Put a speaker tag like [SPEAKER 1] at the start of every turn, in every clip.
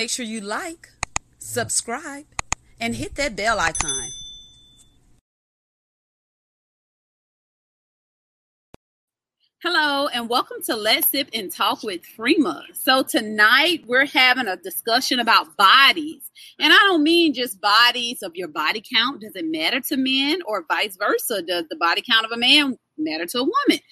[SPEAKER 1] make sure you like, subscribe, and hit that bell icon. Hello, and welcome to Let's Sip and Talk with Freema. So, tonight we're having a discussion about bodies. And I don't mean just bodies of your body count. Does it matter to men or vice versa? Does the body count of a man matter to a woman?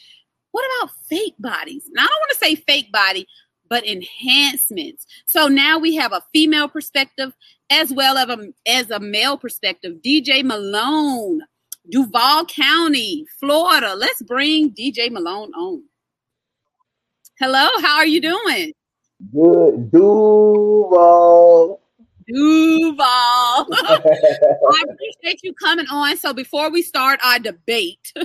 [SPEAKER 1] What about fake bodies? And I don't want to say fake body, but enhancements. So now we have a female perspective as well as a, as a male perspective. DJ Malone Duval County, Florida. Let's bring DJ Malone on. Hello, how are you doing?
[SPEAKER 2] Good, Duval.
[SPEAKER 1] Duval. I appreciate you coming on. So before we start our debate,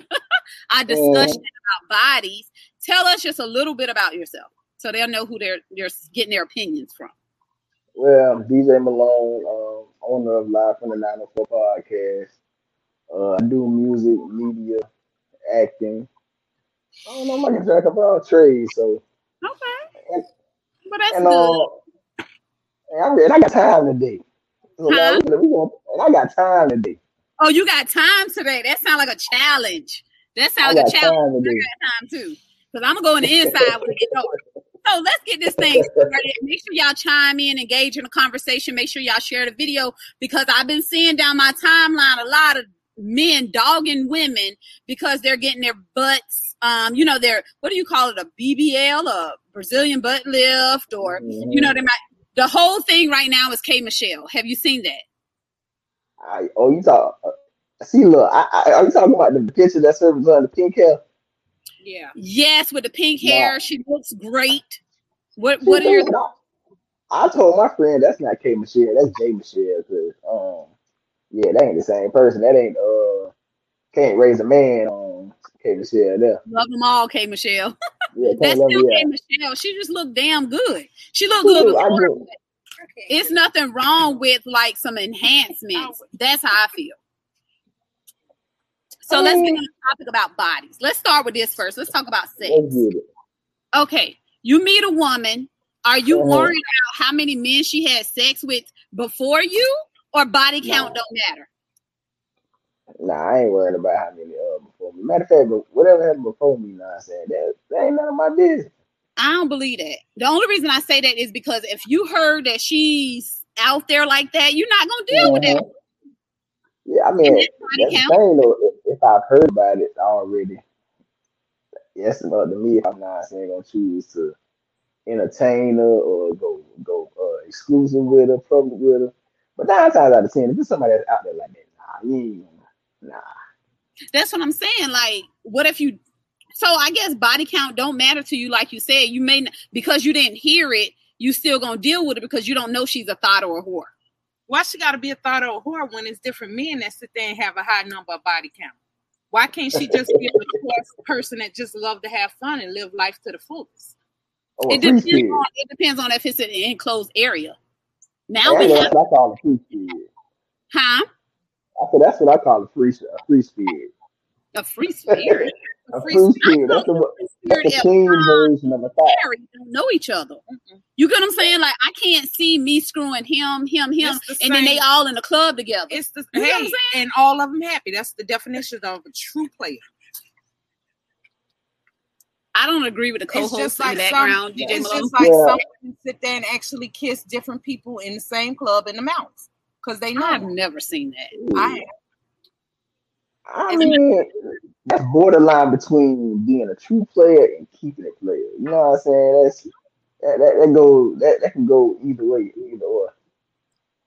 [SPEAKER 1] our discussion about bodies, tell us just a little bit about yourself so they'll know who they're they're getting their opinions from.
[SPEAKER 2] Well, DJ Malone, um, owner of Live from the 904 podcast. Uh, I do music, media, acting. I don't know, I can jack of all trades. So
[SPEAKER 1] okay, and, but that's
[SPEAKER 2] and, good. Uh, and, I, and I got time today. So huh? now we gonna, and I got time today.
[SPEAKER 1] Oh, you got time today? That sounds like a challenge. That sounds like a challenge. I got time too, because I'm gonna go in the inside when it gets dark. So let's get this thing started. Make sure y'all chime in, engage in the conversation. Make sure y'all share the video because I've been seeing down my timeline a lot of men dogging women because they're getting their butts um, you know, they're what do you call it, a BBL, a Brazilian butt lift, or mm-hmm. you know, they might the whole thing right now is K Michelle. Have you seen that?
[SPEAKER 2] I, oh, you talk. Uh, see, look, I, I, are you talking about the picture that serves on the pink hair?
[SPEAKER 1] Yeah. Yes, with the pink hair, she looks great. What What are your?
[SPEAKER 2] I told my friend that's not K Michelle, that's J Michelle. Cause um, yeah, that ain't the same person. That ain't uh, can't raise a man. Um, K Michelle there.
[SPEAKER 1] Love them all, K Michelle. Yeah, that's still K Michelle. She just looked damn good. She looked good. Before, it's nothing wrong with like some enhancements. That's how I feel. So let's get on the topic about bodies. Let's start with this first. Let's talk about sex. Okay, you meet a woman. Are you uh-huh. worried about how many men she had sex with before you, or body count no. don't matter?
[SPEAKER 2] Nah, I ain't worried about how many uh before me. Matter of fact, but whatever happened before me, nah, I said that, that ain't none of my business.
[SPEAKER 1] I don't believe that. The only reason I say that is because if you heard that she's out there like that, you're not gonna deal uh-huh. with that. Uh-huh.
[SPEAKER 2] Yeah, I mean, that's the thing though. If, if I've heard about it already, yes, enough to me. If I'm not saying gonna choose to entertain her or go go uh, exclusive with her, public with her. But nine times out of ten, if it's somebody that's out there like that, nah, you nah.
[SPEAKER 1] That's what I'm saying. Like, what if you? So I guess body count don't matter to you, like you said. You may not, because you didn't hear it. You still gonna deal with it because you don't know she's a thought or a whore.
[SPEAKER 3] Why she got to be a thought or a whore when it's different men that sit there and have a high number of body count? Why can't she just be a person that just love to have fun and live life to the fullest?
[SPEAKER 1] Oh, it, depends on, it depends on if it's an enclosed area. Now we have. That's all the Huh?
[SPEAKER 2] I said that's what I call a free a free spirit.
[SPEAKER 1] A free spirit.
[SPEAKER 2] a free, free spirit. That's the, that's the clean version of a thought.
[SPEAKER 1] Don't know each other. Mm-mm. You get what I'm saying? Like I can't see me screwing him, him, him, the and then they all in the club together.
[SPEAKER 3] It's the you hey, and all of them happy. That's the definition of a true player.
[SPEAKER 1] I don't agree with the co-host just like in the background, some, DJ
[SPEAKER 3] It's just like yeah. someone sit there and actually kiss different people in the same club in the mouth because they know.
[SPEAKER 1] I've never seen that. I have.
[SPEAKER 2] I mean, that's borderline between being a true player and keeping a player. You know what I'm saying? That's that that, that go that, that can go either way, either or.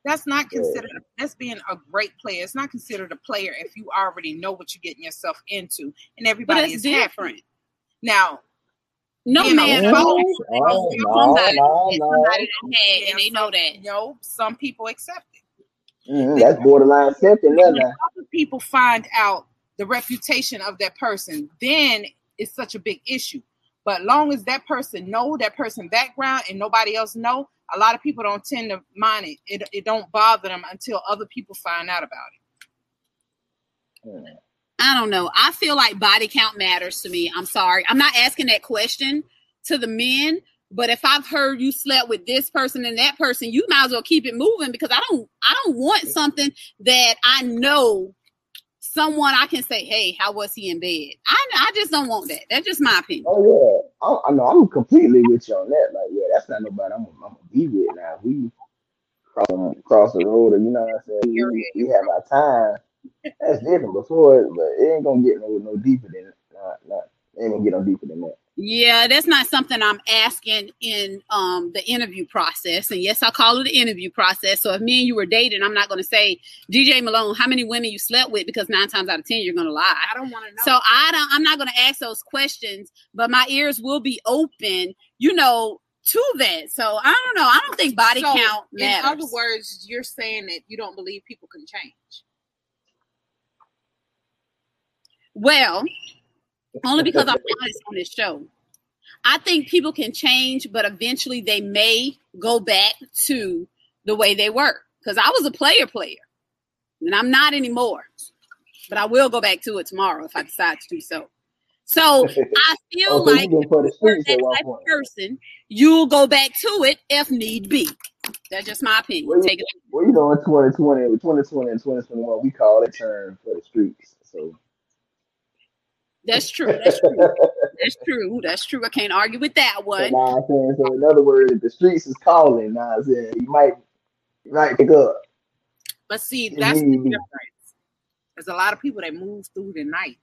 [SPEAKER 3] That's not considered. Yeah. That's being a great player. It's not considered a player if you already know what you're getting yourself into, and everybody is different. Happy. Now,
[SPEAKER 1] no man, know, oh, no, no, no, and they know that.
[SPEAKER 3] No, some people accept it.
[SPEAKER 2] Mm-hmm, that's borderline accepting. Other
[SPEAKER 3] people find out the reputation of that person, then it's such a big issue. But long as that person know that person background and nobody else know, a lot of people don't tend to mind it. It, it don't bother them until other people find out about
[SPEAKER 1] it. Mm. I don't know. I feel like body count matters to me. I'm sorry. I'm not asking that question to the men, But if I've heard you slept with this person and that person, you might as well keep it moving because I don't I don't want something that I know someone I can say, hey, how was he in bed? I I just don't want that. That's just my opinion.
[SPEAKER 2] Oh yeah, I, I know I'm completely with you on that. Like yeah, that's not nobody I'm, I'm gonna be with now. We cross cross the road, or you know what I'm saying. We, we have our time. That's different before, it, but it ain't gonna get no no deeper than not, not ain't gonna get no deeper than that.
[SPEAKER 1] Yeah, that's not something I'm asking in um, the interview process. And yes, I call it the interview process. So if me and you were dating, I'm not going to say, DJ Malone, how many women you slept with? Because nine times out of ten, you're going to lie.
[SPEAKER 3] I don't want to know.
[SPEAKER 1] So I don't. I'm not going to ask those questions, but my ears will be open. You know, to that. So I don't know. I don't think body so, count matters.
[SPEAKER 3] In other words, you're saying that you don't believe people can change.
[SPEAKER 1] Well, only because I'm honest on this show. I think people can change, but eventually they may go back to the way they were. Because I was a player player, and I'm not anymore. But I will go back to it tomorrow if I decide to do so. So I feel oh, like that type of person, you'll go back to it if need be. That's just my opinion.
[SPEAKER 2] Well,
[SPEAKER 1] Take it.
[SPEAKER 2] Well, you know, in 2020, 2020 and 2021, we call it term for the streets. So
[SPEAKER 1] that's true. That's true. That's true. That's true. I can't argue with that one.
[SPEAKER 2] So, nah, so in other words, the streets is calling. Nah, saying you might, you might pick up.
[SPEAKER 3] But see, that's the difference. There's a lot of people that move through the night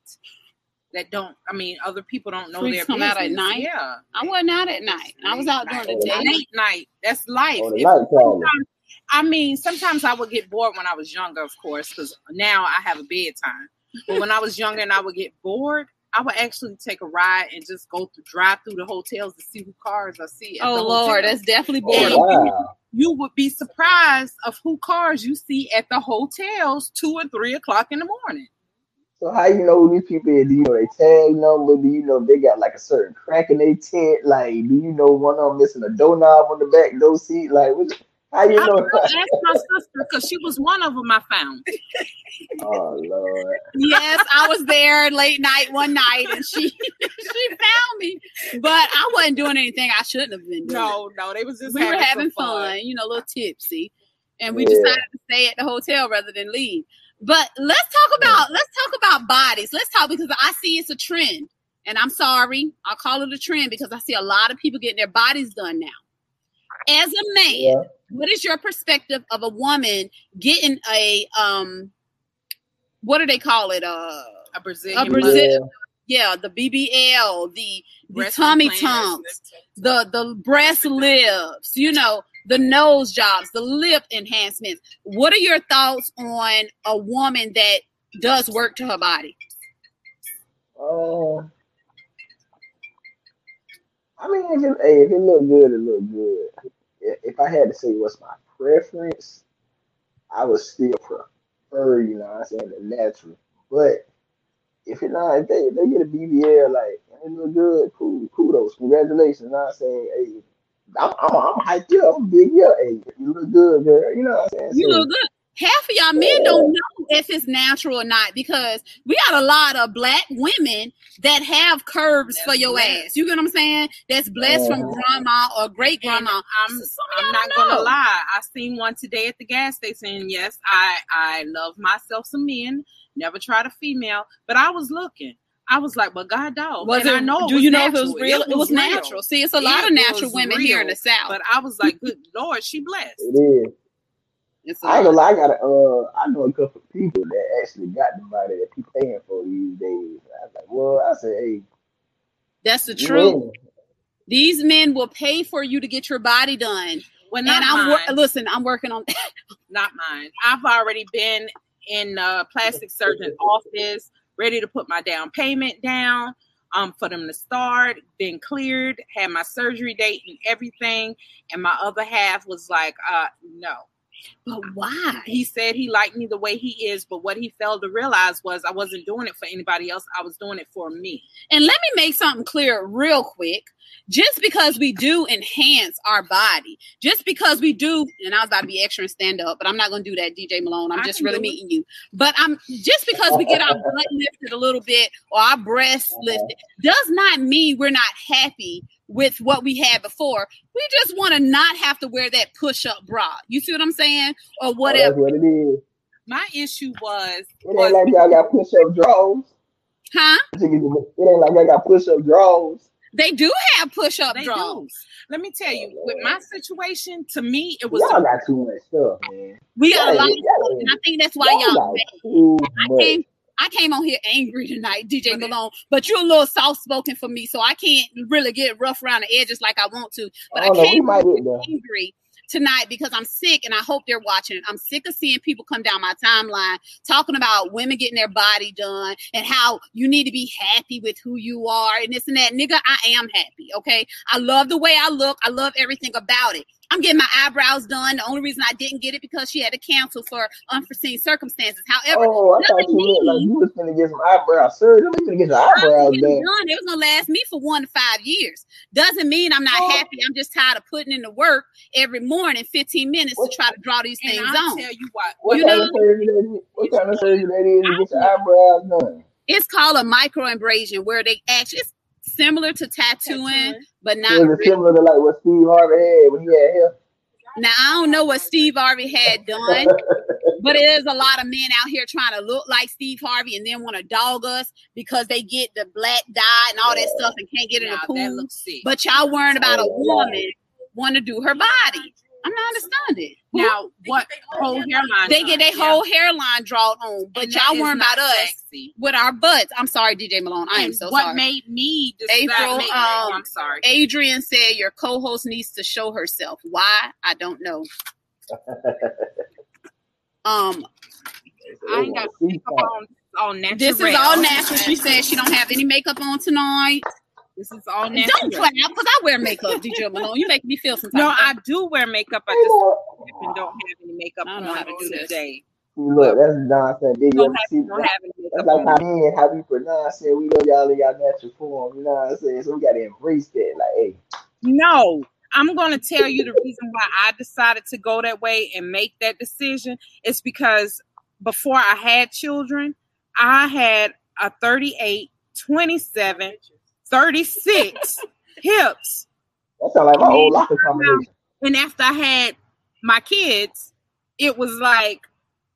[SPEAKER 3] that don't. I mean, other people don't know
[SPEAKER 1] Streets
[SPEAKER 3] their
[SPEAKER 1] come
[SPEAKER 3] business.
[SPEAKER 1] out at night.
[SPEAKER 3] Yeah,
[SPEAKER 1] I wasn't out at night. I was out during the day.
[SPEAKER 3] Late night. That's life.
[SPEAKER 2] Oh, the
[SPEAKER 3] If-
[SPEAKER 2] night.
[SPEAKER 3] I mean, sometimes I would get bored when I was younger, of course, because now I have a bedtime. But when I was younger and I would get bored, I would actually take a ride and just go to drive through the hotels to see who cars I see. at
[SPEAKER 1] Oh
[SPEAKER 3] the
[SPEAKER 1] Lord, that's definitely
[SPEAKER 3] Yeah.
[SPEAKER 1] boring.
[SPEAKER 2] Oh, wow.
[SPEAKER 3] you would be surprised of who cars you see at the hotels two and three o'clock in the morning.
[SPEAKER 2] So how you know these people is? Do you know their tag number? Do you know if they got like a certain crack in their tent? Like, do you know one of them missing a doorknob on the back door seat? Like, what, how you
[SPEAKER 3] I
[SPEAKER 2] know?
[SPEAKER 3] don't my sister because she was one of them I found.
[SPEAKER 2] oh Lord.
[SPEAKER 1] yes, I was there late night one night and she she found me. But I wasn't doing anything I shouldn't have been doing.
[SPEAKER 3] No, no, they was just
[SPEAKER 1] we were
[SPEAKER 3] some
[SPEAKER 1] having fun, you know, a little tipsy. And we
[SPEAKER 2] Yeah.
[SPEAKER 1] decided to stay at the hotel rather than leave. But let's talk about let's talk about bodies. Let's talk because I see it's a trend. And I'm sorry, I'll call it a trend because I see a lot of people getting their bodies done now. As a man,
[SPEAKER 2] Yeah.
[SPEAKER 1] What is your perspective of a woman getting a um what do they call it? Uh
[SPEAKER 3] A Brazilian,
[SPEAKER 1] A Brazil- yeah, the BBL, the the
[SPEAKER 3] breast
[SPEAKER 1] tummy
[SPEAKER 3] implants.
[SPEAKER 1] the the breast lifts, you know, the nose jobs, the lip enhancements. What are your thoughts on a woman that does work to her body?
[SPEAKER 2] Uh, I mean, if it, hey, if it look good, it look good. If, I had to say what's my preference, I would still prefer, you know, what I'm saying the natural. But if it not, if they, if they get a BBL like and it look good, cool, kudos, congratulations. You know what I'm saying, hey, I'm I'm, I'm hyped up, I'm big yeah, hey, you look good, girl. You know what I'm saying?
[SPEAKER 1] You
[SPEAKER 2] So,
[SPEAKER 1] look good. Half of y'all men don't know if it's natural or not because we got a lot of black women that have curves
[SPEAKER 3] That's
[SPEAKER 1] for your
[SPEAKER 3] blessed.
[SPEAKER 1] ass. You get what I'm saying? That's blessed from
[SPEAKER 2] Uh-huh.
[SPEAKER 1] grandma or great grandma.
[SPEAKER 3] I'm I'm not
[SPEAKER 1] don't
[SPEAKER 3] gonna lie. I seen one today at the gas station. Yes, I I love myself some men. Never tried a female, but I was looking. I was like, well, God dog.
[SPEAKER 1] Was
[SPEAKER 3] and
[SPEAKER 1] it?
[SPEAKER 3] I know it
[SPEAKER 1] do
[SPEAKER 3] was
[SPEAKER 1] you know
[SPEAKER 3] natural.
[SPEAKER 1] if it was real? It was,
[SPEAKER 3] real.
[SPEAKER 1] natural. See, it's a lot of natural
[SPEAKER 3] was
[SPEAKER 1] women here in the South.
[SPEAKER 3] But I was like, good Lord, she blessed.
[SPEAKER 2] it is.
[SPEAKER 1] It's a
[SPEAKER 2] I ain't gonna lie, I got a, uh, I know a couple of people that actually got the body that people paying for these days. I was like, well, I said, hey,
[SPEAKER 1] That's the truth.
[SPEAKER 2] winning.
[SPEAKER 1] These men will pay for you to get your body done.
[SPEAKER 3] Well,
[SPEAKER 1] And
[SPEAKER 3] not
[SPEAKER 1] I'm
[SPEAKER 3] mine.
[SPEAKER 1] wor- listen. I'm working on.
[SPEAKER 3] not mine. I've already been in a plastic surgeon's office, ready to put my down payment down. Um, for them to start, been cleared, had my surgery date and everything, and my other half was like, uh, no.
[SPEAKER 1] But why?
[SPEAKER 3] He said he liked me the way he is, but what he failed to realize was I wasn't doing it for anybody else. I was doing it for me.
[SPEAKER 1] And let me make something clear real quick. Just because we do enhance our body, just because we do, and I was about to be extra and stand up, but I'm not going to do that, DJ Malone. I'm
[SPEAKER 3] I
[SPEAKER 1] just really meeting you. But I'm just because we get our butt lifted a little bit or our breasts uh-huh. lifted does not mean we're not happy with what we had before. We just want to not have to wear that push-up bra. You see what I'm saying? Or oh, whatever.
[SPEAKER 2] Oh, what it is.
[SPEAKER 3] My issue was,
[SPEAKER 2] it ain't was, like y'all got push-up drawers.
[SPEAKER 1] Huh?
[SPEAKER 2] It ain't like I got push-up drawers.
[SPEAKER 1] They do have push-up
[SPEAKER 3] they
[SPEAKER 1] drawers.
[SPEAKER 3] Let me tell you, with my situation, to me, it was.
[SPEAKER 2] Y'all got too much stuff, man.
[SPEAKER 1] We got yeah, a lot, yeah, and I think that's why y'all. y'all I came, I came on here angry tonight, DJ Malone, but you're a little soft spoken for me, so I can't really get rough around the edges like I want to. But I, I came angry tonight because I'm sick and I hope they're watching it. I'm sick of seeing people come down my timeline talking about women getting their body done and how you need to be happy with who you are and this and that. Nigga, I am happy. Okay. I love the way I look. I love everything about it. I'm getting my eyebrows done. The only reason I didn't get it because she had to cancel for unforeseen circumstances. However,
[SPEAKER 2] oh, I thought you mean, like you was gonna get some eyebrow surgery. You gonna get your eyebrows done. done.
[SPEAKER 1] It was gonna last me for one to five years. Doesn't mean I'm not oh. happy. I'm just tired of putting in the work every morning, 15 minutes what? to try to draw these things
[SPEAKER 3] on. Tell you what,
[SPEAKER 2] what you kind know, of surgery that is, what kind of surgery that is to get your eyebrows done?
[SPEAKER 1] It's called a microabrasion where they actually it's similar to tattooing, tattooing. but not
[SPEAKER 2] really. similar to like what Steve Harvey had when he had hair.
[SPEAKER 1] Now I don't know what Steve Harvey had done, but it is a lot of men out here trying to look like Steve Harvey and then want to dog us because they get the black dye and all that stuff and can't get in the pool. But y'all worrying about a woman want to do her body. I'm not understanding.
[SPEAKER 3] Now, what whole hairline?
[SPEAKER 1] They get their whole hairline drawn on, but and y'all weren't about us sexy. with our butts. I'm sorry, DJ Malone. I am so
[SPEAKER 3] what
[SPEAKER 1] sorry.
[SPEAKER 3] What made me April? Made um, I'm sorry.
[SPEAKER 1] Adrian said your co-host needs to show herself. Why? I don't know. um,
[SPEAKER 3] I ain't got makeup on. All natural.
[SPEAKER 1] This is all natural. She said she don't have any makeup on tonight.
[SPEAKER 3] This is all natural.
[SPEAKER 1] Don't clap because I wear makeup, DJ Malone. You make me feel some.
[SPEAKER 3] No, I do wear makeup. I just don't have any makeup I don't know how to do today. Look,
[SPEAKER 2] that's nonsense. They don't have, see, don't have that's like how me and how we pronounce it. We know y'all in y'all natural form. You know what I'm saying? So we got to embrace that. Like, hey.
[SPEAKER 3] No, I'm going to tell you the reason why I decided to go that way and make that decision is because before I had children, I had a 38, 27, 36 hips.
[SPEAKER 2] That sounds like my old locker combination.
[SPEAKER 3] And after I had my kids, it was like,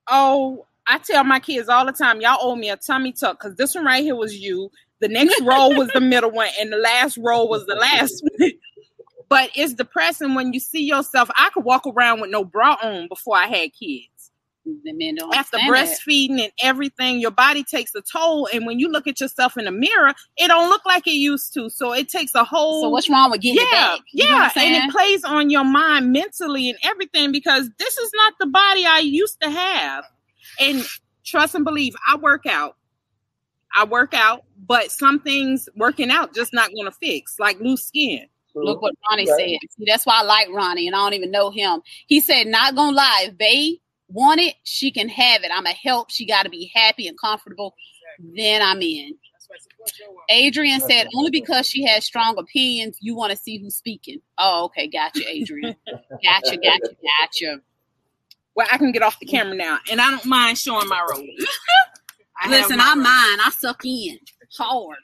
[SPEAKER 3] oh, I tell my kids all the time, y'all owe me a tummy tuck because this one right here was you. The next row was the middle one, and the last row was the last one. but it's depressing when you see yourself. I could walk around with no bra on before I had kids
[SPEAKER 1] the men don't
[SPEAKER 3] after breastfeeding and everything. Your body takes a toll and when you look at yourself in the mirror it don't look like it used to. So it takes a whole
[SPEAKER 1] so what's wrong with getting
[SPEAKER 3] yeah
[SPEAKER 1] it
[SPEAKER 3] yeah and it plays on your mind mentally and everything because this is not the body i used to have. And trust and believe i work out. I work out but some things working out just not going to fix like loose skin.
[SPEAKER 1] Look what Ronnie said. See, that's why I like Ronnie, and I don't even know him. He said, "Not gonna lie, if they want it, she can have it. I'm a help. She got to be happy and comfortable. Then I'm in. Adrian said, only because she has strong opinions, you want to see who's speaking. Oh, okay. Gotcha, Adrian. gotcha, gotcha, gotcha.
[SPEAKER 3] Well, I can get off the camera now, and I don't mind showing my robe.
[SPEAKER 1] Listen, I mind. I suck in hard.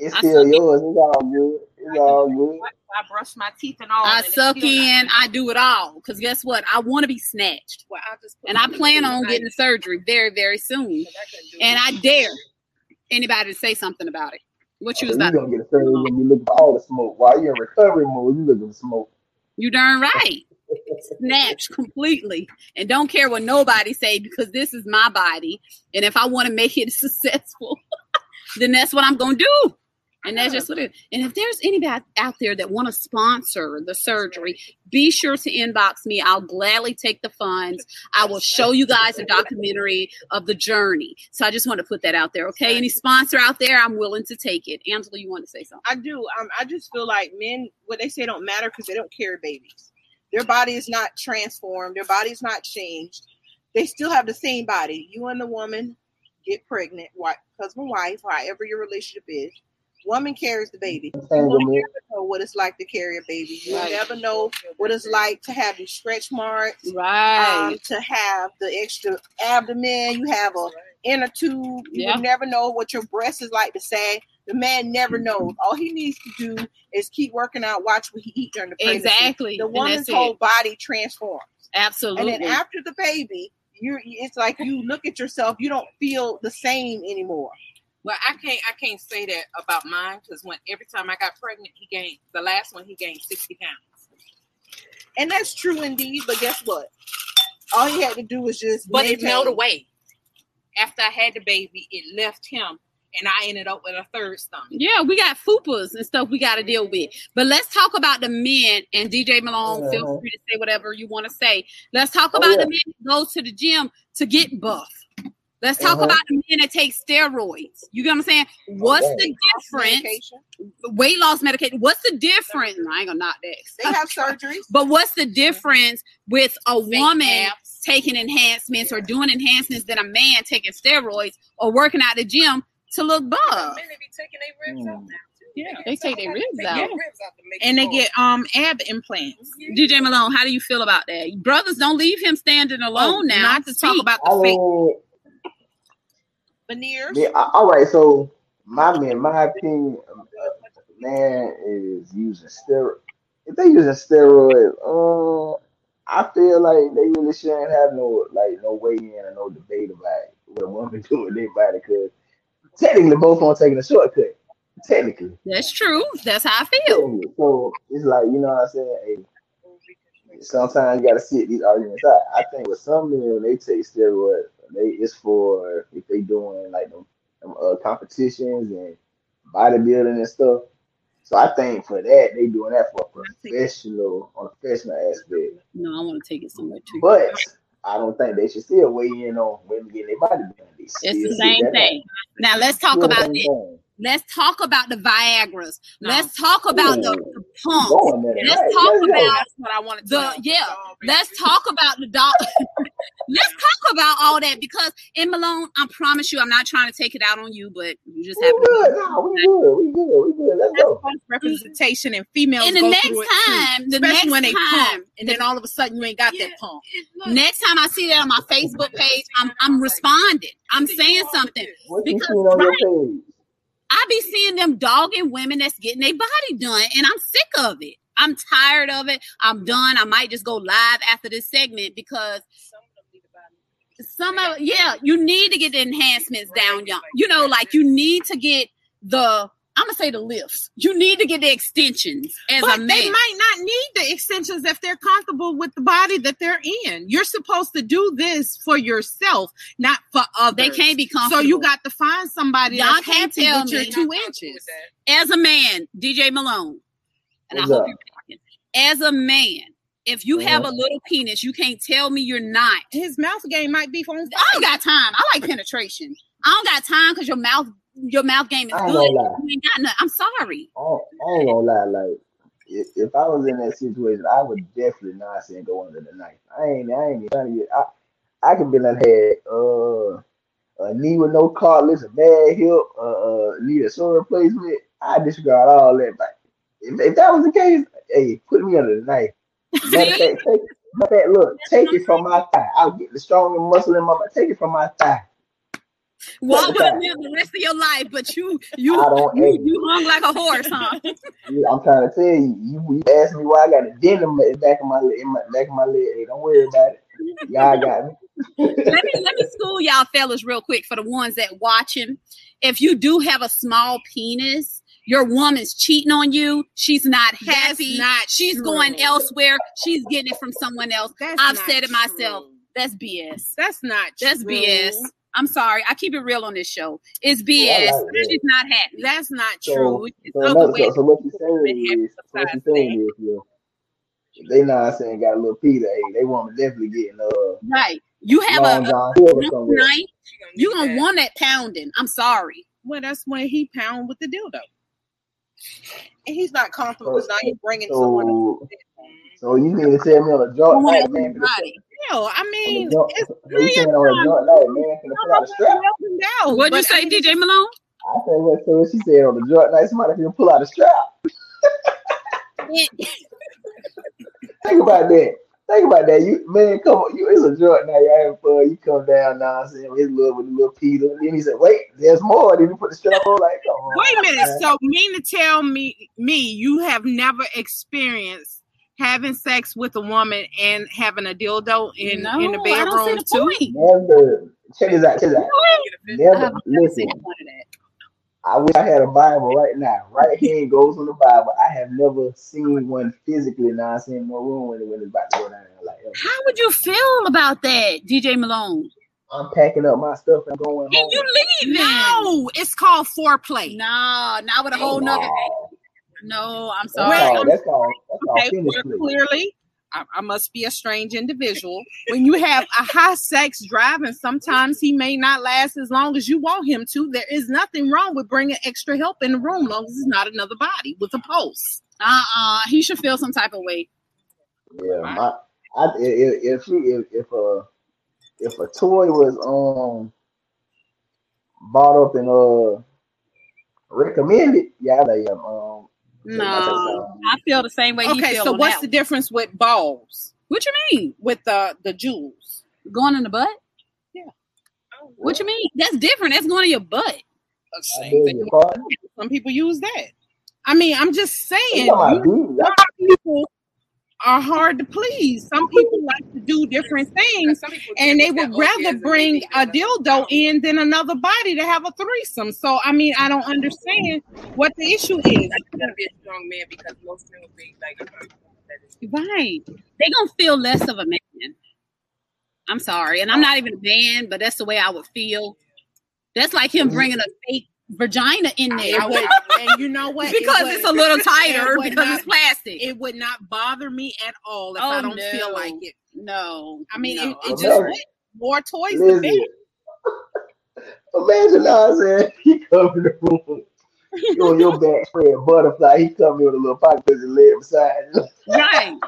[SPEAKER 2] It's still yours. It's all good. It's all good.
[SPEAKER 3] I brush my teeth and all.
[SPEAKER 1] I suck in. I do it all because guess what? I want to be snatched, well, and I plan on getting the surgery very, very soon. And I dare anybody to say something about it. What you oh, was about?
[SPEAKER 2] You gonna get a surgery when you look for all the smoke while you're in recovery mode. You looking for smoke.
[SPEAKER 1] You darn right. Snatched completely, and don't care what nobody say because this is my body, and if I want to make it successful, then that's what I'm gonna do. And that's just what it is. And if there's anybody out there that want to sponsor the surgery, be sure to inbox me. I'll gladly take the funds. I will show you guys a documentary of the journey. So I just want to put that out there. Okay. Any sponsor out there, I'm willing to take it. Angela, you want to say something?
[SPEAKER 3] I do. Um, I just feel like men, what they say don't matter because they don't carry babies. Their body is not transformed. Their body is not changed. They still have the same body. You and the woman get pregnant, husband, wife, however your relationship is Woman carries the baby. You will never know what it's like to carry a baby. You right. never know what it's like to have these stretch marks.
[SPEAKER 1] Right. Um,
[SPEAKER 3] to have the extra abdomen. You have a inner tube. You yeah. will never know what your breast is like to say. The man never knows. All he needs to do is keep working out, watch what he eat during the pregnancy.
[SPEAKER 1] Exactly.
[SPEAKER 3] The woman's whole body transforms.
[SPEAKER 1] Absolutely.
[SPEAKER 3] And then after the baby, you're it's like you look at yourself, you don't feel the same anymore.
[SPEAKER 4] Well, I can't I can't say that about mine because when every time I got pregnant, he gained the last one he gained 60 pounds.
[SPEAKER 3] And that's true indeed, but guess what? All he had to do was just
[SPEAKER 4] But it melted away. After I had the baby, it left him and I ended up with a third stomach.
[SPEAKER 1] Yeah, we got fupas and stuff we got to deal with. But let's talk about the men. And DJ Malone, uh-huh. feel free to say whatever you want to say. Let's talk oh, about yeah. the men who go to the gym to get buff. Let's talk uh-huh. about the men that take steroids. You get what I'm saying? What's okay. the difference? Medication. Weight loss medication. What's the difference? No, I ain't gonna knock that.
[SPEAKER 3] They have surgeries.
[SPEAKER 1] But what's the difference with a woman taking enhancements or doing enhancements than a man taking steroids or working out the gym to look buff.
[SPEAKER 4] Men be taking their ribs mm. out now.
[SPEAKER 1] Yeah, they take their ribs out, yeah.
[SPEAKER 3] and they get um ab implants.
[SPEAKER 1] DJ Malone, how do you feel about that? Brothers, don't leave him standing alone oh, now.
[SPEAKER 3] Not to talk about the fake veneers.
[SPEAKER 2] Yeah, all right. So my man, my opinion, man is using steroid. If they using steroid, uh, I feel like they really shouldn't have no like no weigh in or no debate about what a woman do with their body because technically both on taking a shortcut. Technically.
[SPEAKER 1] That's true. That's how I feel.
[SPEAKER 2] So it's like, you know what I'm saying? Hey, sometimes you gotta sit these arguments out. I think with some men when they take steroids, they it's for if they doing like them, them uh, competitions and bodybuilding and stuff. So I think for that they doing that for a professional on a professional aspect.
[SPEAKER 1] No, I want to take it somewhere too.
[SPEAKER 2] But I don't think they should still weigh in on women getting their body done.
[SPEAKER 1] It's the same thing. Now let's talk about it. Let's talk about the Viagra's. No. Let's talk about the, the pumps. Let's right. talk let's about what I wanted to the yeah. Let's talk about the dog. let's talk about all that because in Malone, I promise you, I'm not trying to take it out on you, but you just have
[SPEAKER 2] we good. No, we good. We good. We good. Let's go.
[SPEAKER 3] Representation and females.
[SPEAKER 1] And the next time,
[SPEAKER 3] too,
[SPEAKER 1] the next
[SPEAKER 3] when
[SPEAKER 1] they
[SPEAKER 3] pump, and then all of a sudden you ain't got yeah, that pump.
[SPEAKER 1] Next time I see that on my Facebook page, I'm I'm responding. I'm saying something because right, I be seeing them dogging women that's getting their body done, and I'm sick of it. I'm tired of it. I'm done. I might just go live after this segment because some of yeah, you need to get the enhancements down, young. You know, like you need to get the I'm gonna say the lifts. You need to get the extensions as
[SPEAKER 3] but
[SPEAKER 1] a man.
[SPEAKER 3] They might not need the extensions if they're comfortable with the body that they're in. You're supposed to do this for yourself, not for others.
[SPEAKER 1] They can't be comfortable.
[SPEAKER 3] So you got to find somebody Y'all can't tell me your two inches.
[SPEAKER 1] As a man, DJ Malone, and What's I hope you're talking. As a man, if you have a uh-huh. little penis, you can't tell me you're not.
[SPEAKER 3] His mouth game might be from. I
[SPEAKER 1] don't got time. I like penetration. I don't got time because your mouth your mouth game is good. You ain't got nothing. I'm sorry.
[SPEAKER 2] I, I ain't gonna lie. Like if, if, I was in that situation, I would definitely not say go under the knife. I ain't. I ain't trying to get. I, I could be like had uh a knee with no cartilage, a bad hip, uh, uh need a shoulder replacement. I disregard all that. But if, if that was the case, hey, put me under the knife. Matter take, matter look, take it from my thigh. I'll get the stronger muscle in my. Take it from my thigh.
[SPEAKER 1] Walk with live the rest of your life, but you you you, you hung like a horse, huh?
[SPEAKER 2] I'm trying to tell you, you, you asked me why I got a dent in the back of my leg, in my back of my leg. Hey, don't worry about it. Y'all got me.
[SPEAKER 1] let me let me school y'all fellas real quick for the ones that watching. If you do have a small penis, your woman's cheating on you. She's not happy.
[SPEAKER 3] Not
[SPEAKER 1] She's
[SPEAKER 3] true.
[SPEAKER 1] going elsewhere. She's getting it from someone else. That's I've said it myself. True. That's BS.
[SPEAKER 3] That's not.
[SPEAKER 1] That's
[SPEAKER 3] true.
[SPEAKER 1] BS. I'm sorry. I keep it real on this show. It's BS. Like She's not happy.
[SPEAKER 3] That's not
[SPEAKER 2] so,
[SPEAKER 3] true.
[SPEAKER 2] So, so, so, what you're saying is, what you're saying is, yeah, they not saying got a little Peter. Hey, they want to definitely getting uh
[SPEAKER 1] right. You have a, a, a night. You gonna want that pounding. I'm sorry.
[SPEAKER 3] Well, that's when he pound with the dildo, and he's not comfortable because so, now you're bringing so, someone.
[SPEAKER 2] So you mean to tell me on a joint night, man?
[SPEAKER 3] Hell, I mean,
[SPEAKER 2] joint, it's you on a joint night, man, can pull out a strap.
[SPEAKER 1] Down, What'd you say, I mean, DJ Malone?
[SPEAKER 2] I said what? So she said on the joint night, somebody can pull out a strap. Think about that. Think about that. You man, come on, you it's a joint now. You having fun. You come down now, saying his love with the little Peter. And then he said, Wait, there's more. Then you put the strap on like come on.
[SPEAKER 3] Wait a minute. Man. So mean to tell me me you have never experienced having sex with a woman and having a dildo in, no, in the bedroom too?
[SPEAKER 2] Never. Check this out, check this out. Never listen. I wish I had a Bible right now. Right hand goes on the Bible. I have never seen one physically. Now I seen no room when, when it's about to go down. Like,
[SPEAKER 1] how would you feel about that, DJ Malone?
[SPEAKER 2] I'm packing up my stuff and going
[SPEAKER 1] and home. you leave?
[SPEAKER 3] No, it's called foreplay.
[SPEAKER 1] No, not with a whole nother. No, I'm sorry.
[SPEAKER 2] That's called, that's called, that's called
[SPEAKER 3] okay, clearly, I, I, must be a strange individual. When you have a high sex drive, and sometimes he may not last as long as you want him to, there is nothing wrong with bringing extra help in the room, long as it's not another body with a pulse.
[SPEAKER 1] Uh uh he should feel some type of way.
[SPEAKER 2] Yeah, my, I, if, if if if a if a toy was um bought up and uh recommended, yeah, they um
[SPEAKER 1] no, I feel the same way.
[SPEAKER 3] Okay, so what's the difference with balls?
[SPEAKER 1] What you mean
[SPEAKER 3] with the the jewels
[SPEAKER 1] going in the butt?
[SPEAKER 3] Yeah.
[SPEAKER 1] What you mean? That's different. That's going in your butt. Same thing.
[SPEAKER 3] Some people use that. I mean, I'm just saying. You, people are hard to please. Some people like to do different things, and they would rather bring a dildo in than another body to have a threesome. So, I mean, I don't understand what the issue is.
[SPEAKER 4] You gotta be a strong man because most men will be like,
[SPEAKER 1] right? They gonna feel less of a man. I'm sorry, and I'm oh. not even a man, but that's the way I would feel. That's like him mm-hmm. bringing a fake vagina in there.
[SPEAKER 3] Would, and you know what?
[SPEAKER 1] because it it's a little tighter it because not, it's plastic.
[SPEAKER 3] It would not bother me at all if oh, I don't no. feel like it.
[SPEAKER 1] No.
[SPEAKER 3] I mean, no. it, it just more toys Listen. the
[SPEAKER 2] Imagine I said he come in the room. You your best friend butterfly. He come in with a little pocket because his leg beside. You.
[SPEAKER 1] Right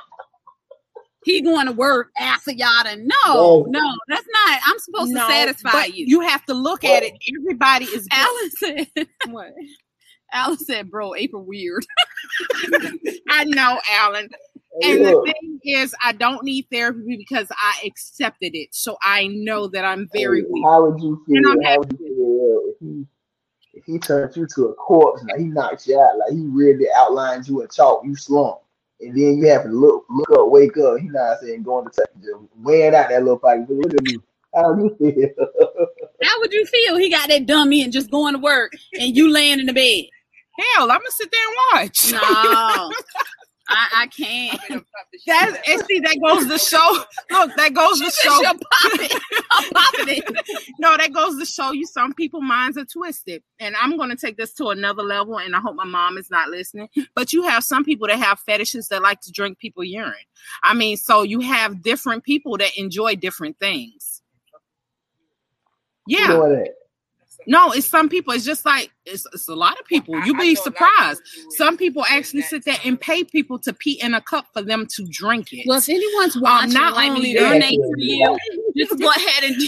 [SPEAKER 1] he going to work after yada. No, oh. no, that's not. I'm supposed no, to satisfy you.
[SPEAKER 3] You have to look at it. Oh. Everybody is.
[SPEAKER 1] Alan said what? Alan said, "Bro, April weird."
[SPEAKER 3] I know, Alan. And yeah. the thing is, I don't need therapy because I accepted it, so I know that I'm very
[SPEAKER 2] hey, weak. How would you feel? How would you feel if he if he turned you to a corpse? Like he knocks you out, like he really outlines you in chalk, you slump and then you have to look look up, wake up. You know what I'm saying? Going to just weighing out that little pocket. Look at me. How do you feel?
[SPEAKER 1] How would you feel? He got that dummy and just going to work, and you laying in the bed.
[SPEAKER 3] Hell, I'm gonna sit there and watch.
[SPEAKER 1] No, I, I can't.
[SPEAKER 3] That and see that goes to show. Look, that goes to show. I'm popping it. no, that goes to show you some people minds are twisted. And I'm going to take this to another level. And I hope my mom is not listening. But you have some people that have fetishes that like to drink people urine. I mean, so you have different people that enjoy different things. Yeah. No, it's some people. It's just like it's, it's a lot of people. You'd be surprised. Some people actually sit there and pay people to pee in a cup for them to drink it.
[SPEAKER 1] Well, if anyone's watching, um, not only donate for you, just go ahead and.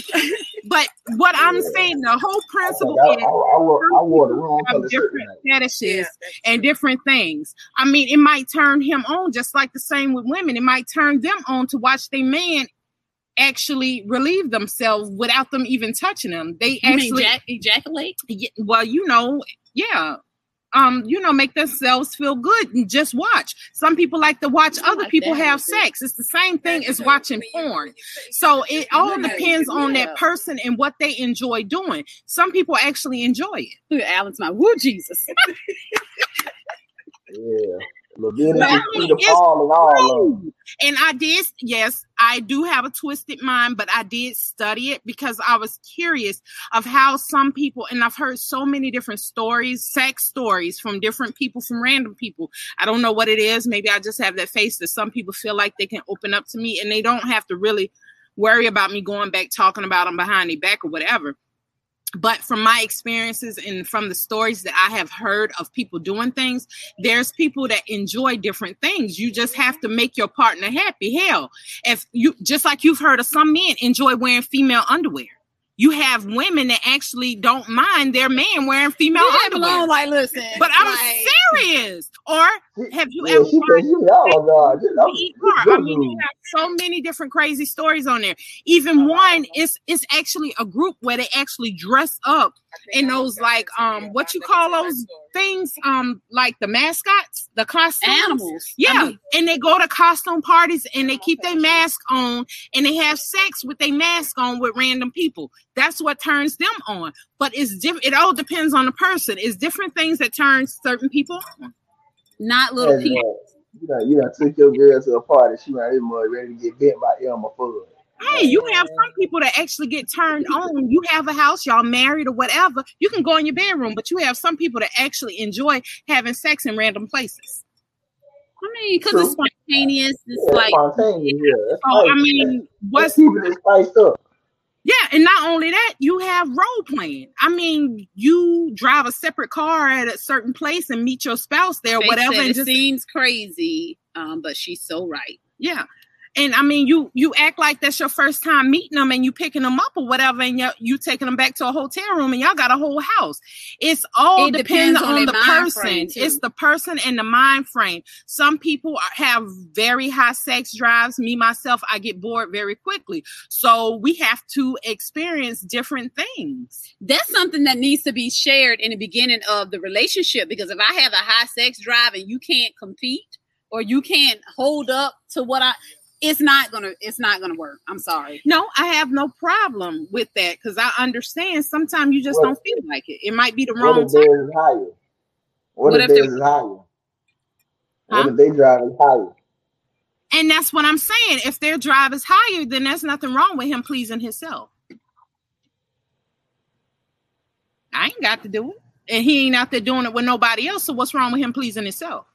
[SPEAKER 3] but what I'm saying, the whole principle is I, wore, the wrong different fetishes and different things. I mean, it might turn him on, just like the same with women. It might turn them on to watch their man actually relieve themselves without them even touching them. They you actually
[SPEAKER 1] ejac- ejaculate.
[SPEAKER 3] Well, you know, yeah. Um, you know, make themselves feel good and just watch. Some people like to watch other like people have sex. It's the same thing as watching porn. So it all depends on that person and what they enjoy doing. Some people actually enjoy it.
[SPEAKER 1] Look at Alan's my woo Jesus.
[SPEAKER 2] yeah. Leviticus, Paul, and all
[SPEAKER 3] And I did, yes, I do have a twisted mind, but I did study it because I was curious of how some people, and I've heard so many different stories, sex stories from different people, from random people. I don't know what it is. Maybe I just have that face that some people feel like they can open up to me and they don't have to really worry about me going back talking about them behind their back or whatever but from my experiences and from the stories that I have heard of people doing things, there's people that enjoy different things. You just have to make your partner happy. Hell, if you just like you've heard of some men enjoy wearing female underwear. You have women that actually don't mind their man wearing female underwear.
[SPEAKER 1] Alone, like listen,
[SPEAKER 3] but I'm
[SPEAKER 1] like,
[SPEAKER 3] serious. Or have you
[SPEAKER 2] Yeah,
[SPEAKER 3] ever
[SPEAKER 2] she
[SPEAKER 3] watched
[SPEAKER 2] "You know, God, this- I'm-
[SPEAKER 3] Eat? I mean, you have so many different crazy stories on there. Even one is it's actually a group where they actually dress up in those like um what you call those things um like the mascots, the costumes.
[SPEAKER 1] Animals.
[SPEAKER 3] Yeah,
[SPEAKER 1] I mean,
[SPEAKER 3] and they go to costume parties and they keep their mask on and they have sex with their mask on with random people. That's what turns them on. But it's different. It all depends on the person. It's different things that turn certain people on.
[SPEAKER 1] not little
[SPEAKER 2] And,
[SPEAKER 1] people.
[SPEAKER 2] you know, you done took your girl to a party. She ran in mud ready to get bit by Elmer Fudd.
[SPEAKER 3] Hey, you have some people that actually get turned on. You have a house, y'all married or whatever. You can go in your bedroom, but you have some people that actually enjoy having sex in random places.
[SPEAKER 1] I mean, because it's spontaneous. It's
[SPEAKER 2] Yeah,
[SPEAKER 1] like
[SPEAKER 2] spontaneous. Yeah, that's
[SPEAKER 3] So I mean, what's
[SPEAKER 2] keep it spiced up.
[SPEAKER 3] yeah, and not only that, you have role playing. I mean, you drive a separate car at a certain place and meet your spouse there,
[SPEAKER 1] Faith
[SPEAKER 3] whatever,
[SPEAKER 1] said,
[SPEAKER 3] and
[SPEAKER 1] it
[SPEAKER 3] just
[SPEAKER 1] seems crazy, um, but she's so right.
[SPEAKER 3] Yeah. And I mean, you you act like that's your first time meeting them, and you picking them up or whatever, and you you taking them back to a hotel room, and y'all got a whole house. It's all
[SPEAKER 1] It
[SPEAKER 3] depends,
[SPEAKER 1] depends on
[SPEAKER 3] on, the person. It's the person and the mind frame. Some people are- have very high sex drives. Me myself, I get bored very quickly. So we have to experience different things.
[SPEAKER 1] That's something that needs to be shared in the beginning of the relationship because if I have a high sex drive and you can't compete or you can't hold up to what I it's not gonna it's not gonna work. I'm sorry.
[SPEAKER 3] No, I have no problem with that because I understand. Sometimes you just
[SPEAKER 2] Well-
[SPEAKER 3] don't feel like it. It might be the
[SPEAKER 2] What
[SPEAKER 3] wrong
[SPEAKER 2] if
[SPEAKER 3] time.
[SPEAKER 2] is higher? What,
[SPEAKER 1] What
[SPEAKER 2] if
[SPEAKER 1] if
[SPEAKER 2] theirs
[SPEAKER 1] they-
[SPEAKER 2] is higher? What
[SPEAKER 3] Huh?
[SPEAKER 2] if they drive is higher?
[SPEAKER 3] And that's what I'm saying. If their drive is higher, then there's nothing wrong with him pleasing himself. I ain't got to do it. And he ain't out there doing it with nobody else. So what's wrong with him pleasing himself?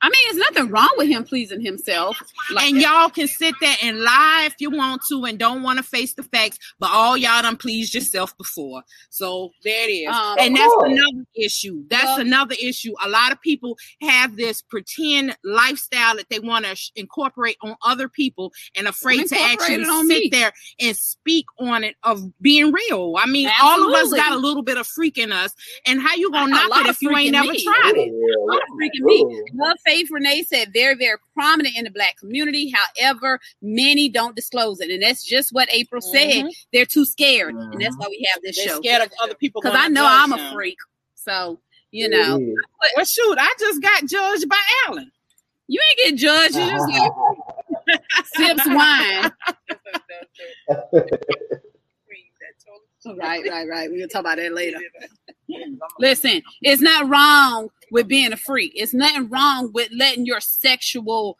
[SPEAKER 1] I mean, there's nothing wrong with him pleasing himself. Like
[SPEAKER 3] and y'all can sit there and lie if you want to and don't want to face the facts, but all y'all done pleased yourself before. So there it is.
[SPEAKER 1] Um,
[SPEAKER 3] and that's
[SPEAKER 2] course.
[SPEAKER 3] another issue. That's
[SPEAKER 1] Well-
[SPEAKER 3] another issue. A lot of people have this pretend lifestyle that they want to sh- incorporate on other people and afraid to actually sit
[SPEAKER 1] me.
[SPEAKER 3] there and speak on it of being real. I mean, all of us got a little bit of freak in us. And how you gonna knock it if you ain't
[SPEAKER 1] in
[SPEAKER 3] never tried it?
[SPEAKER 2] yeah,
[SPEAKER 1] lot
[SPEAKER 2] yeah.
[SPEAKER 1] of freaking me. Love Faith Renee said very, very prominent in the black community. However, many don't disclose it. And that's just what April said.
[SPEAKER 3] Mhm.
[SPEAKER 1] They're too scared. And that's why we have this
[SPEAKER 3] They're
[SPEAKER 1] show.
[SPEAKER 3] scared of other people
[SPEAKER 1] Because I know I'm a freak. So, you
[SPEAKER 2] Yeah,
[SPEAKER 1] know,
[SPEAKER 2] it is.
[SPEAKER 3] Well, shoot, I just got judged by Alan.
[SPEAKER 1] you ain't get judged. You just like sips wine. Right, right, right. We'll talk about that later. Listen, it's not wrong with being a freak. It's nothing wrong with letting your sexual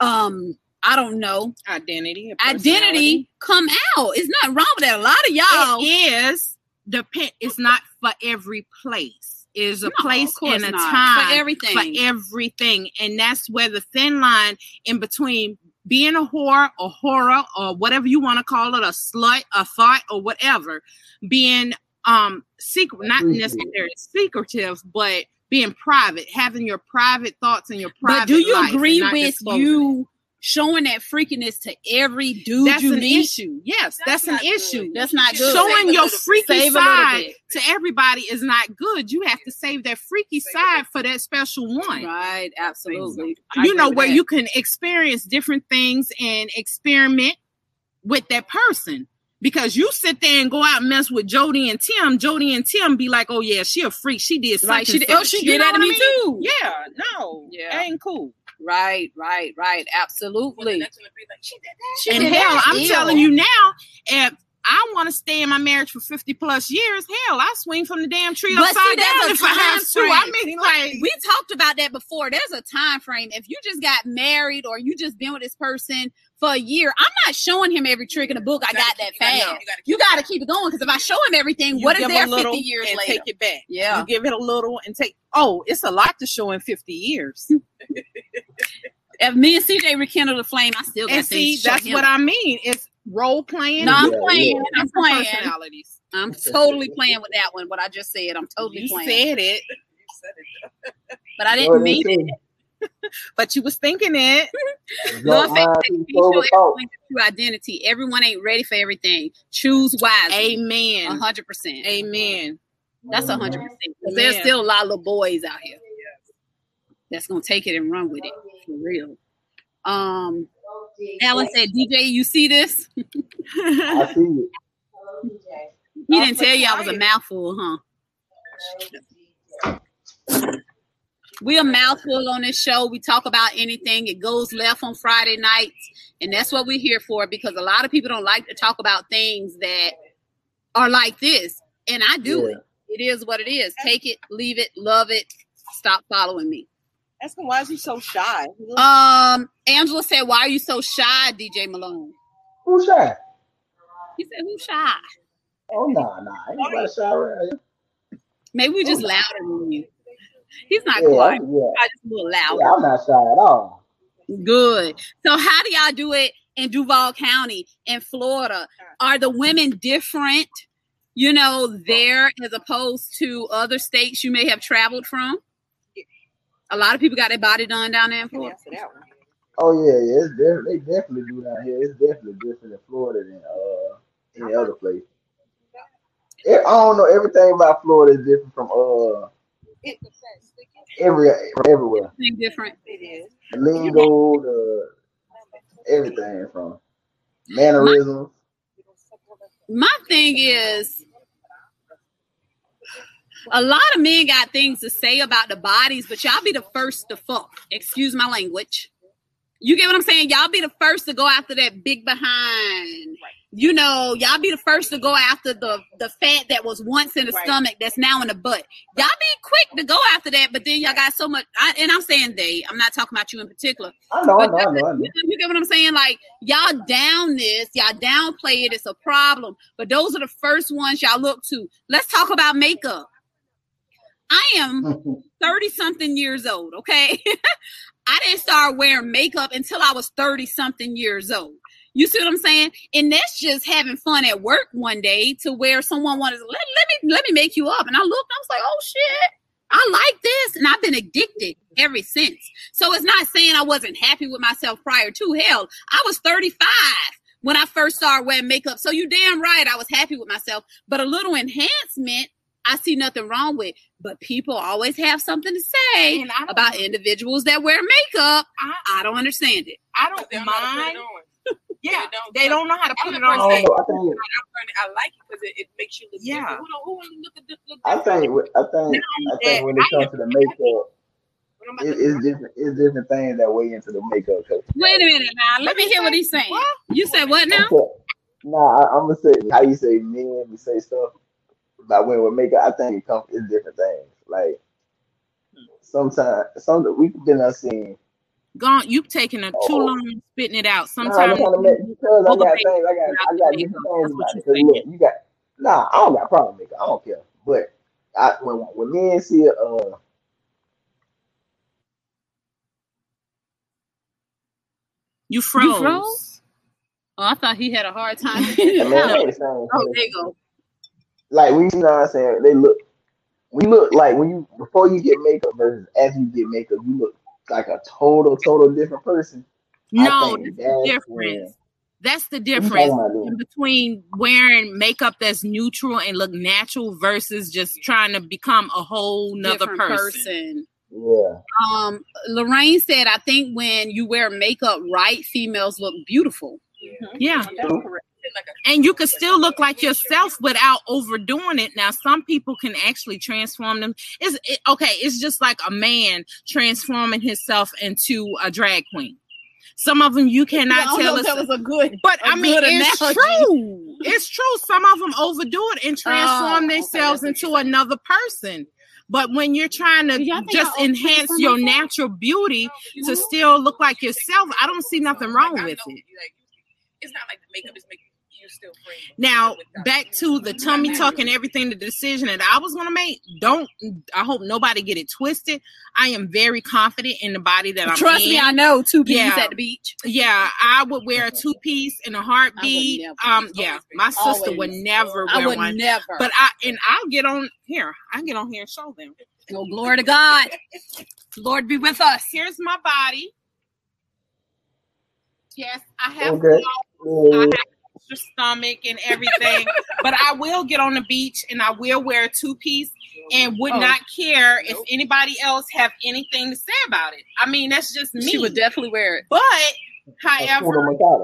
[SPEAKER 1] um I don't know
[SPEAKER 3] Identity.
[SPEAKER 1] identity come out. It's not wrong with that. A lot of y'all
[SPEAKER 3] It is depend. It's not for every place. It's a
[SPEAKER 1] No,
[SPEAKER 3] place and a
[SPEAKER 1] not.
[SPEAKER 3] time
[SPEAKER 1] for everything.
[SPEAKER 3] for everything, and that's where the thin line in between being a whore, a horror, or whatever you want to call it, a slut, a thought, or whatever, being um secret, not
[SPEAKER 2] Secretive.
[SPEAKER 3] necessarily secretive, but being private, having your private thoughts and your private.
[SPEAKER 1] but do you agree with
[SPEAKER 3] disclosing it.
[SPEAKER 1] you showing that freakiness to every dude
[SPEAKER 3] That's
[SPEAKER 1] you
[SPEAKER 3] an
[SPEAKER 1] meet?
[SPEAKER 3] issue. Yes, that's,
[SPEAKER 4] That's
[SPEAKER 3] an
[SPEAKER 4] good.
[SPEAKER 3] issue.
[SPEAKER 1] That's not good.
[SPEAKER 3] Showing your freaky
[SPEAKER 1] Save a little
[SPEAKER 3] side to everybody is not good. You have to save that freaky side for that special one.
[SPEAKER 1] Right, absolutely. I
[SPEAKER 3] You know where
[SPEAKER 1] that.
[SPEAKER 3] you can experience different things and experiment with that person. Because you sit there and go out and mess with Jody and Tim. Jody and Tim be like, "Oh yeah, she a freak. She did
[SPEAKER 1] like she did- oh, she did that to me too.
[SPEAKER 3] Yeah, no,
[SPEAKER 1] Yeah.
[SPEAKER 3] that ain't cool.
[SPEAKER 1] Right, right, right. Absolutely. She
[SPEAKER 3] and
[SPEAKER 1] did
[SPEAKER 3] hell,
[SPEAKER 1] that.
[SPEAKER 3] I'm
[SPEAKER 1] Ew.
[SPEAKER 3] telling you now, if I want to stay in my marriage for 50 plus years, hell, I swing from the damn tree
[SPEAKER 1] But
[SPEAKER 3] upside
[SPEAKER 1] see, that's
[SPEAKER 3] down
[SPEAKER 1] a
[SPEAKER 3] if I have
[SPEAKER 1] time
[SPEAKER 3] to. I mean, like,
[SPEAKER 1] we talked about that before. There's a time frame. If you just got married or you just been with this person for a year, I'm not showing him every trick in the book. I got that fast. You got to keep it going because if I show him everything,
[SPEAKER 3] you
[SPEAKER 1] what is
[SPEAKER 3] give
[SPEAKER 1] there 50 years
[SPEAKER 3] and
[SPEAKER 1] later?
[SPEAKER 3] take it back.
[SPEAKER 1] Yeah.
[SPEAKER 3] You give it a little and take. Oh, it's a lot to show in 50 years.
[SPEAKER 1] If me and CJ rekindle the flame, I still got
[SPEAKER 3] and see,
[SPEAKER 1] things to show
[SPEAKER 3] that's
[SPEAKER 1] him.
[SPEAKER 3] what I mean. It's role playing.
[SPEAKER 1] No, I'm
[SPEAKER 2] Yeah,
[SPEAKER 1] playing.
[SPEAKER 2] yeah.
[SPEAKER 1] I'm playing.
[SPEAKER 3] personalities.
[SPEAKER 1] I'm totally playing with that one. What I just said, I'm totally playing.
[SPEAKER 3] you
[SPEAKER 1] playing.
[SPEAKER 3] said it,
[SPEAKER 1] but I didn't
[SPEAKER 2] what they
[SPEAKER 1] mean it.
[SPEAKER 3] but you was thinking it.
[SPEAKER 1] Love
[SPEAKER 2] Drunk mind
[SPEAKER 1] faith,
[SPEAKER 2] to
[SPEAKER 1] be
[SPEAKER 2] sober
[SPEAKER 1] sure
[SPEAKER 2] thought.
[SPEAKER 1] everyone gets true identity. Everyone ain't ready for everything. Choose wisely.
[SPEAKER 3] Amen.
[SPEAKER 1] hundred percent.
[SPEAKER 3] Amen.
[SPEAKER 1] That's a hundred percent. Because there's still a lot of little boys out here. that's gonna take it and run with it for real. Um, Alan said, "DJ, you see this?"
[SPEAKER 2] I see it.
[SPEAKER 1] He didn't tell you I was a mouthful, huh? We a mouthful on this show. We talk about anything. It goes left on Friday nights, and that's what we're here for. Because a lot of people don't like to talk about things that are like this, and I do yeah. it. It is what it is. Take it, leave it, love it. Stop following me.
[SPEAKER 3] Asking why is he so shy?
[SPEAKER 1] Um, Angela said, "Why are you so shy, DJ Malone?"
[SPEAKER 2] Who's shy?
[SPEAKER 1] He said, "Who's shy?"
[SPEAKER 2] Oh no, nah, no, nah. ain't nobody shy around here.
[SPEAKER 1] Maybe we just oh, louder than you. He's not yeah, quiet. Yeah. I just a little loud.
[SPEAKER 2] Yeah, I'm not shy at all.
[SPEAKER 1] Good. So how do y'all do it in Duval County in Florida? Are the women different, you know, there as opposed to other states you may have traveled from? A lot of people got their body done down there in Florida.
[SPEAKER 2] Oh yeah, yeah, it's def- they definitely do down here. It's definitely different in Florida than uh any other place. I don't know everything about Florida is different from uh every everywhere.
[SPEAKER 1] Everything different.
[SPEAKER 3] It is.
[SPEAKER 2] The lingo, the everything from mannerisms.
[SPEAKER 1] My, my thing is a lot of men got things to say about the bodies, but y'all be the first to fuck. Excuse my language. You get what I'm saying? Y'all be the first to go after that big behind. Right you know, y'all be the first to go after the the fat that was once in the right. stomach that's now in the butt. Y'all be quick to go after that, but then y'all got so much. I, and I'm saying they. I'm not talking about you in particular.
[SPEAKER 2] I know, I know, I know, I know.
[SPEAKER 1] You get what I'm saying? Like y'all down this, y'all downplay it. It's a problem. But those are the first ones y'all look to. Let's talk about makeup. I am 30 something years old. Okay. I didn't start wearing makeup until I was 30 something years old. You see what I'm saying? And that's just having fun at work one day to where someone wanted to let, let me let me make you up. And I looked, I was like, oh shit, I like this. And I've been addicted ever since. So it's not saying I wasn't happy with myself prior to hell. I was 35 when I first started wearing makeup. So you damn right I was happy with myself. But a little enhancement I see nothing wrong with. But people always have something to say about individuals that wear makeup. I, I don't understand it.
[SPEAKER 3] I don't mind. Yeah, don't they don't know how to put it on.
[SPEAKER 4] Oh, I, think, I like it because it, it, makes you look yeah. different. Who don't, who look at, look
[SPEAKER 2] I think I think I think when it comes to the makeup. It, it's different. It's different things that weigh into the makeup.
[SPEAKER 1] Wait a minute now. Let me hear what he's saying. What? You said what now?
[SPEAKER 2] Nah, I, am gonna say how you say men. We say stuff about women with makeup. I think it comes. It's different things. Like sometimes, some we've been seeing
[SPEAKER 1] gone. You've taken a too oh. long spitting it out. Sometimes
[SPEAKER 2] nah, because I got things, I got, I got things about it. Look, you got nah, I don't got problem maker. I don't care. But I, when when men see uh.
[SPEAKER 1] You froze. You froze? Oh, I thought he had a hard time. oh, there you go.
[SPEAKER 2] Like when you know what I'm saying? They look. We look like when you before you get makeup versus as you get makeup, you look like a total, total different person.
[SPEAKER 1] No, that's the difference. That's the difference between wearing makeup that's neutral and look natural versus just trying to become a whole nother person. person.
[SPEAKER 2] Yeah.
[SPEAKER 1] Um, Lorraine said, I think when you wear makeup right, females look beautiful. Yeah. yeah and you can still look like yourself without overdoing it. Now, some people can actually transform them. Is it, okay? It's just like a man transforming himself into a drag queen. Some of them you cannot tell us.
[SPEAKER 3] That was a good,
[SPEAKER 1] but I mean, it's analogy. true. It's true. Some of them overdo it and transform oh, themselves okay, into another person. But when you're trying to just enhance your natural beauty to still look like yourself, I don't see nothing wrong with it.
[SPEAKER 4] It's not like the makeup is making
[SPEAKER 1] now back to the tummy tuck and everything, the decision that I was gonna make. Don't I hope nobody get it twisted. I am very confident in the body that I'm
[SPEAKER 3] Trust
[SPEAKER 1] in.
[SPEAKER 3] me, I know two piece yeah. at the beach.
[SPEAKER 1] Yeah, I would wear a two piece in a heartbeat. Um, yeah, my sister Always. would never wear I would one.
[SPEAKER 3] Never.
[SPEAKER 1] But I and I'll get on here. I get on here and show them.
[SPEAKER 3] Oh, glory to God. Lord be with us.
[SPEAKER 1] Here's my body. Yes, I have. Okay. I have stomach and everything. but I will get on the beach and I will wear a two piece.
[SPEAKER 3] and would oh. not care if anybody else have anything to say about it. I mean, that's just me.
[SPEAKER 1] She would definitely wear it.
[SPEAKER 3] But however,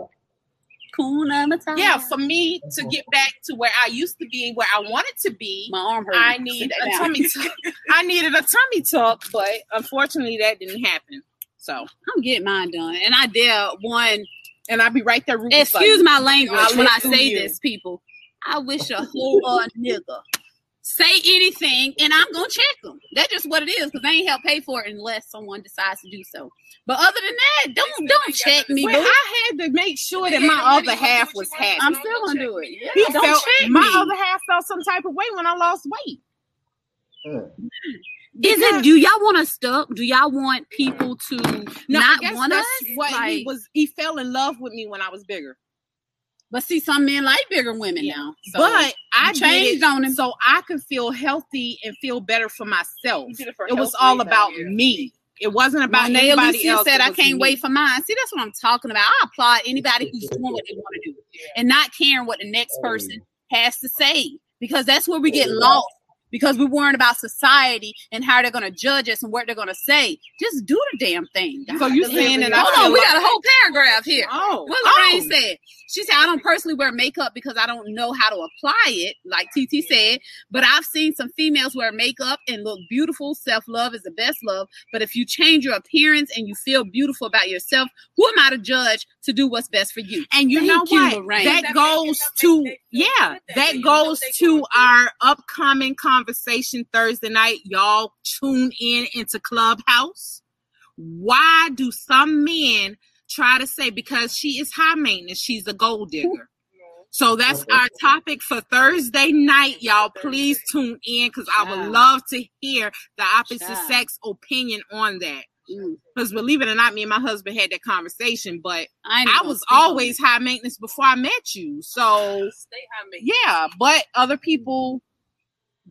[SPEAKER 1] Kuna Matata.
[SPEAKER 3] Yeah, for me to get back to where I used to be, where I wanted to be,
[SPEAKER 1] my arm hurt.
[SPEAKER 3] I need a tummy. T- I needed a tummy tuck, but unfortunately, that didn't happen. So
[SPEAKER 1] I'm getting mine done, and I did one.
[SPEAKER 3] And I'll be right there.
[SPEAKER 1] Excuse my language when I say you. this, people. I wish a whole uh, nigga say anything and I'm gonna check them. That's just what it is because they ain't help pay for it unless someone decides to do so. But other than that, don't don't check me.
[SPEAKER 3] Well, I had to make sure that my other half was happy.
[SPEAKER 1] I'm still gonna do it.
[SPEAKER 3] Yeah, he don't felt, check my me. other half felt some type of way when I lost weight.
[SPEAKER 1] Mm. Is it? Do y'all want us stuck? Do y'all want people to no, not want us?
[SPEAKER 3] What like, he was, he fell in love with me when I was bigger.
[SPEAKER 1] But see, some men like bigger women yeah. now.
[SPEAKER 3] So but I changed on him so I could feel healthy and feel better for myself. It, for it was all about me. It wasn't about Monet anybody Lucia else.
[SPEAKER 1] said, "I can't me. wait for mine." See, that's what I'm talking about. I applaud anybody who's doing what they want to do and not caring what the next person has to say because that's where we get lost because we're worrying about society and how they're going to judge us and what they're going to say. Just do the damn thing.
[SPEAKER 3] So you saying that?
[SPEAKER 1] Hold on, we got a whole paragraph here. Oh, what Lorraine oh. said. She said, "I don't personally wear makeup because I don't know how to apply it." Like TT said, but I've seen some females wear makeup and look beautiful. Self love is the best love. But if you change your appearance and you feel beautiful about yourself, who am I to judge to do what's best for you?
[SPEAKER 3] And you Thank know you, what? Lorraine. That goes to yeah, that goes to our upcoming conversation Thursday night. Y'all tune in into Clubhouse. Why do some men try to say because she is high maintenance, she's a gold digger? So that's our topic for Thursday night, y'all. Please tune in because I would love to hear the opposite sex opinion on that. Because believe it or not, me and my husband had that conversation, but I, I was always high maintenance before I met you. So yeah, but other people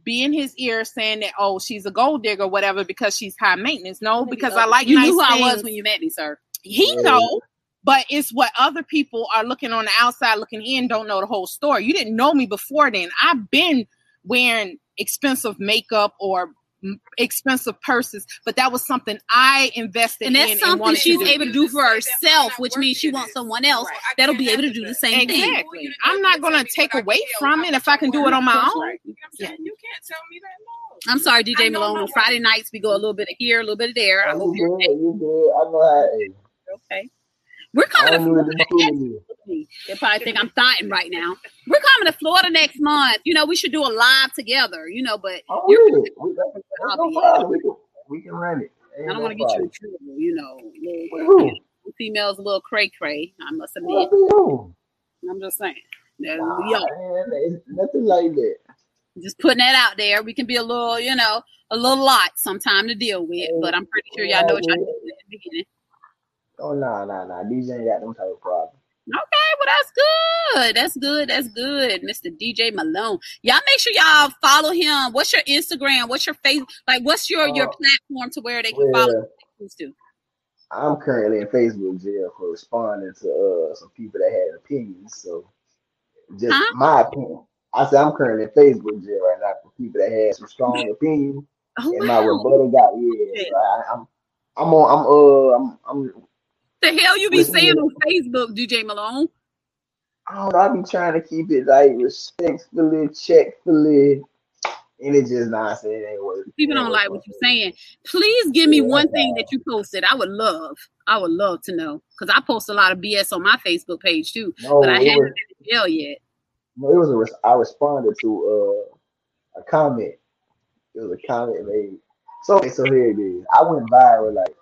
[SPEAKER 3] be in his ear saying that oh she's a gold digger whatever because she's high maintenance. No, because I like
[SPEAKER 1] you
[SPEAKER 3] nice
[SPEAKER 1] knew who
[SPEAKER 3] things.
[SPEAKER 1] I was when you met me, sir.
[SPEAKER 3] He yeah. know, but it's what other people are looking on the outside looking in don't know the whole story. You didn't know me before then. I've been wearing expensive makeup or expensive purses, but that was something I invested in.
[SPEAKER 1] and that's
[SPEAKER 3] in.
[SPEAKER 1] something and she's to able to do for herself, which means she wants someone else that'll be able to do the same
[SPEAKER 3] exactly.
[SPEAKER 1] thing.
[SPEAKER 3] Exactly. I'm not going to take away from it if I can do it on my own.
[SPEAKER 4] You can't tell me that.
[SPEAKER 1] I'm sorry, DJ Malone. On Friday nights, we go a little bit of here, a little bit of there. I
[SPEAKER 2] hope you're good. You good. I know
[SPEAKER 1] how. Okay. We're coming to Florida. They probably think I'm dying right now. We're coming to Florida next month. You know, we should do a live together. You know, but
[SPEAKER 2] oh, yeah. we, no we, can, we can run it.
[SPEAKER 1] Ain't I don't no want to get you in trouble. You know, females a little cray cray. I must admit. I'm just saying. Nah,
[SPEAKER 2] man, nothing like that.
[SPEAKER 1] Just putting that out there. We can be a little, you know, a little lot sometime to deal with, but I'm pretty sure y'all know what y'all did in the beginning.
[SPEAKER 2] Oh no, no, no. DJ ain't got no type of problem.
[SPEAKER 1] Okay, well that's good. That's good. That's good, Mr. DJ Malone. Y'all make sure y'all follow him. What's your Instagram? What's your face? Like, what's your uh, your platform to where they can well, follow?
[SPEAKER 2] I'm currently in Facebook jail for responding to uh, some people that had opinions. So, just huh? my opinion. I said I'm currently in Facebook jail right now for people that had some strong opinions. Oh, and wow. my rebuttal got yeah. So I, I'm I'm on. I'm uh. I'm. I'm
[SPEAKER 1] the hell you be saying on Facebook, DJ Malone?
[SPEAKER 2] I don't know. I be trying to keep it like respectfully, checkfully, and it just not saying it ain't working.
[SPEAKER 1] People don't like what you're saying. Please give me yeah, one thing that you posted. I would love. I would love to know because I post a lot of BS on my Facebook page too, no, but I haven't was, been in jail yet.
[SPEAKER 2] No, it was a. I responded to uh, a comment. It was a comment made. So so here it is. I went viral like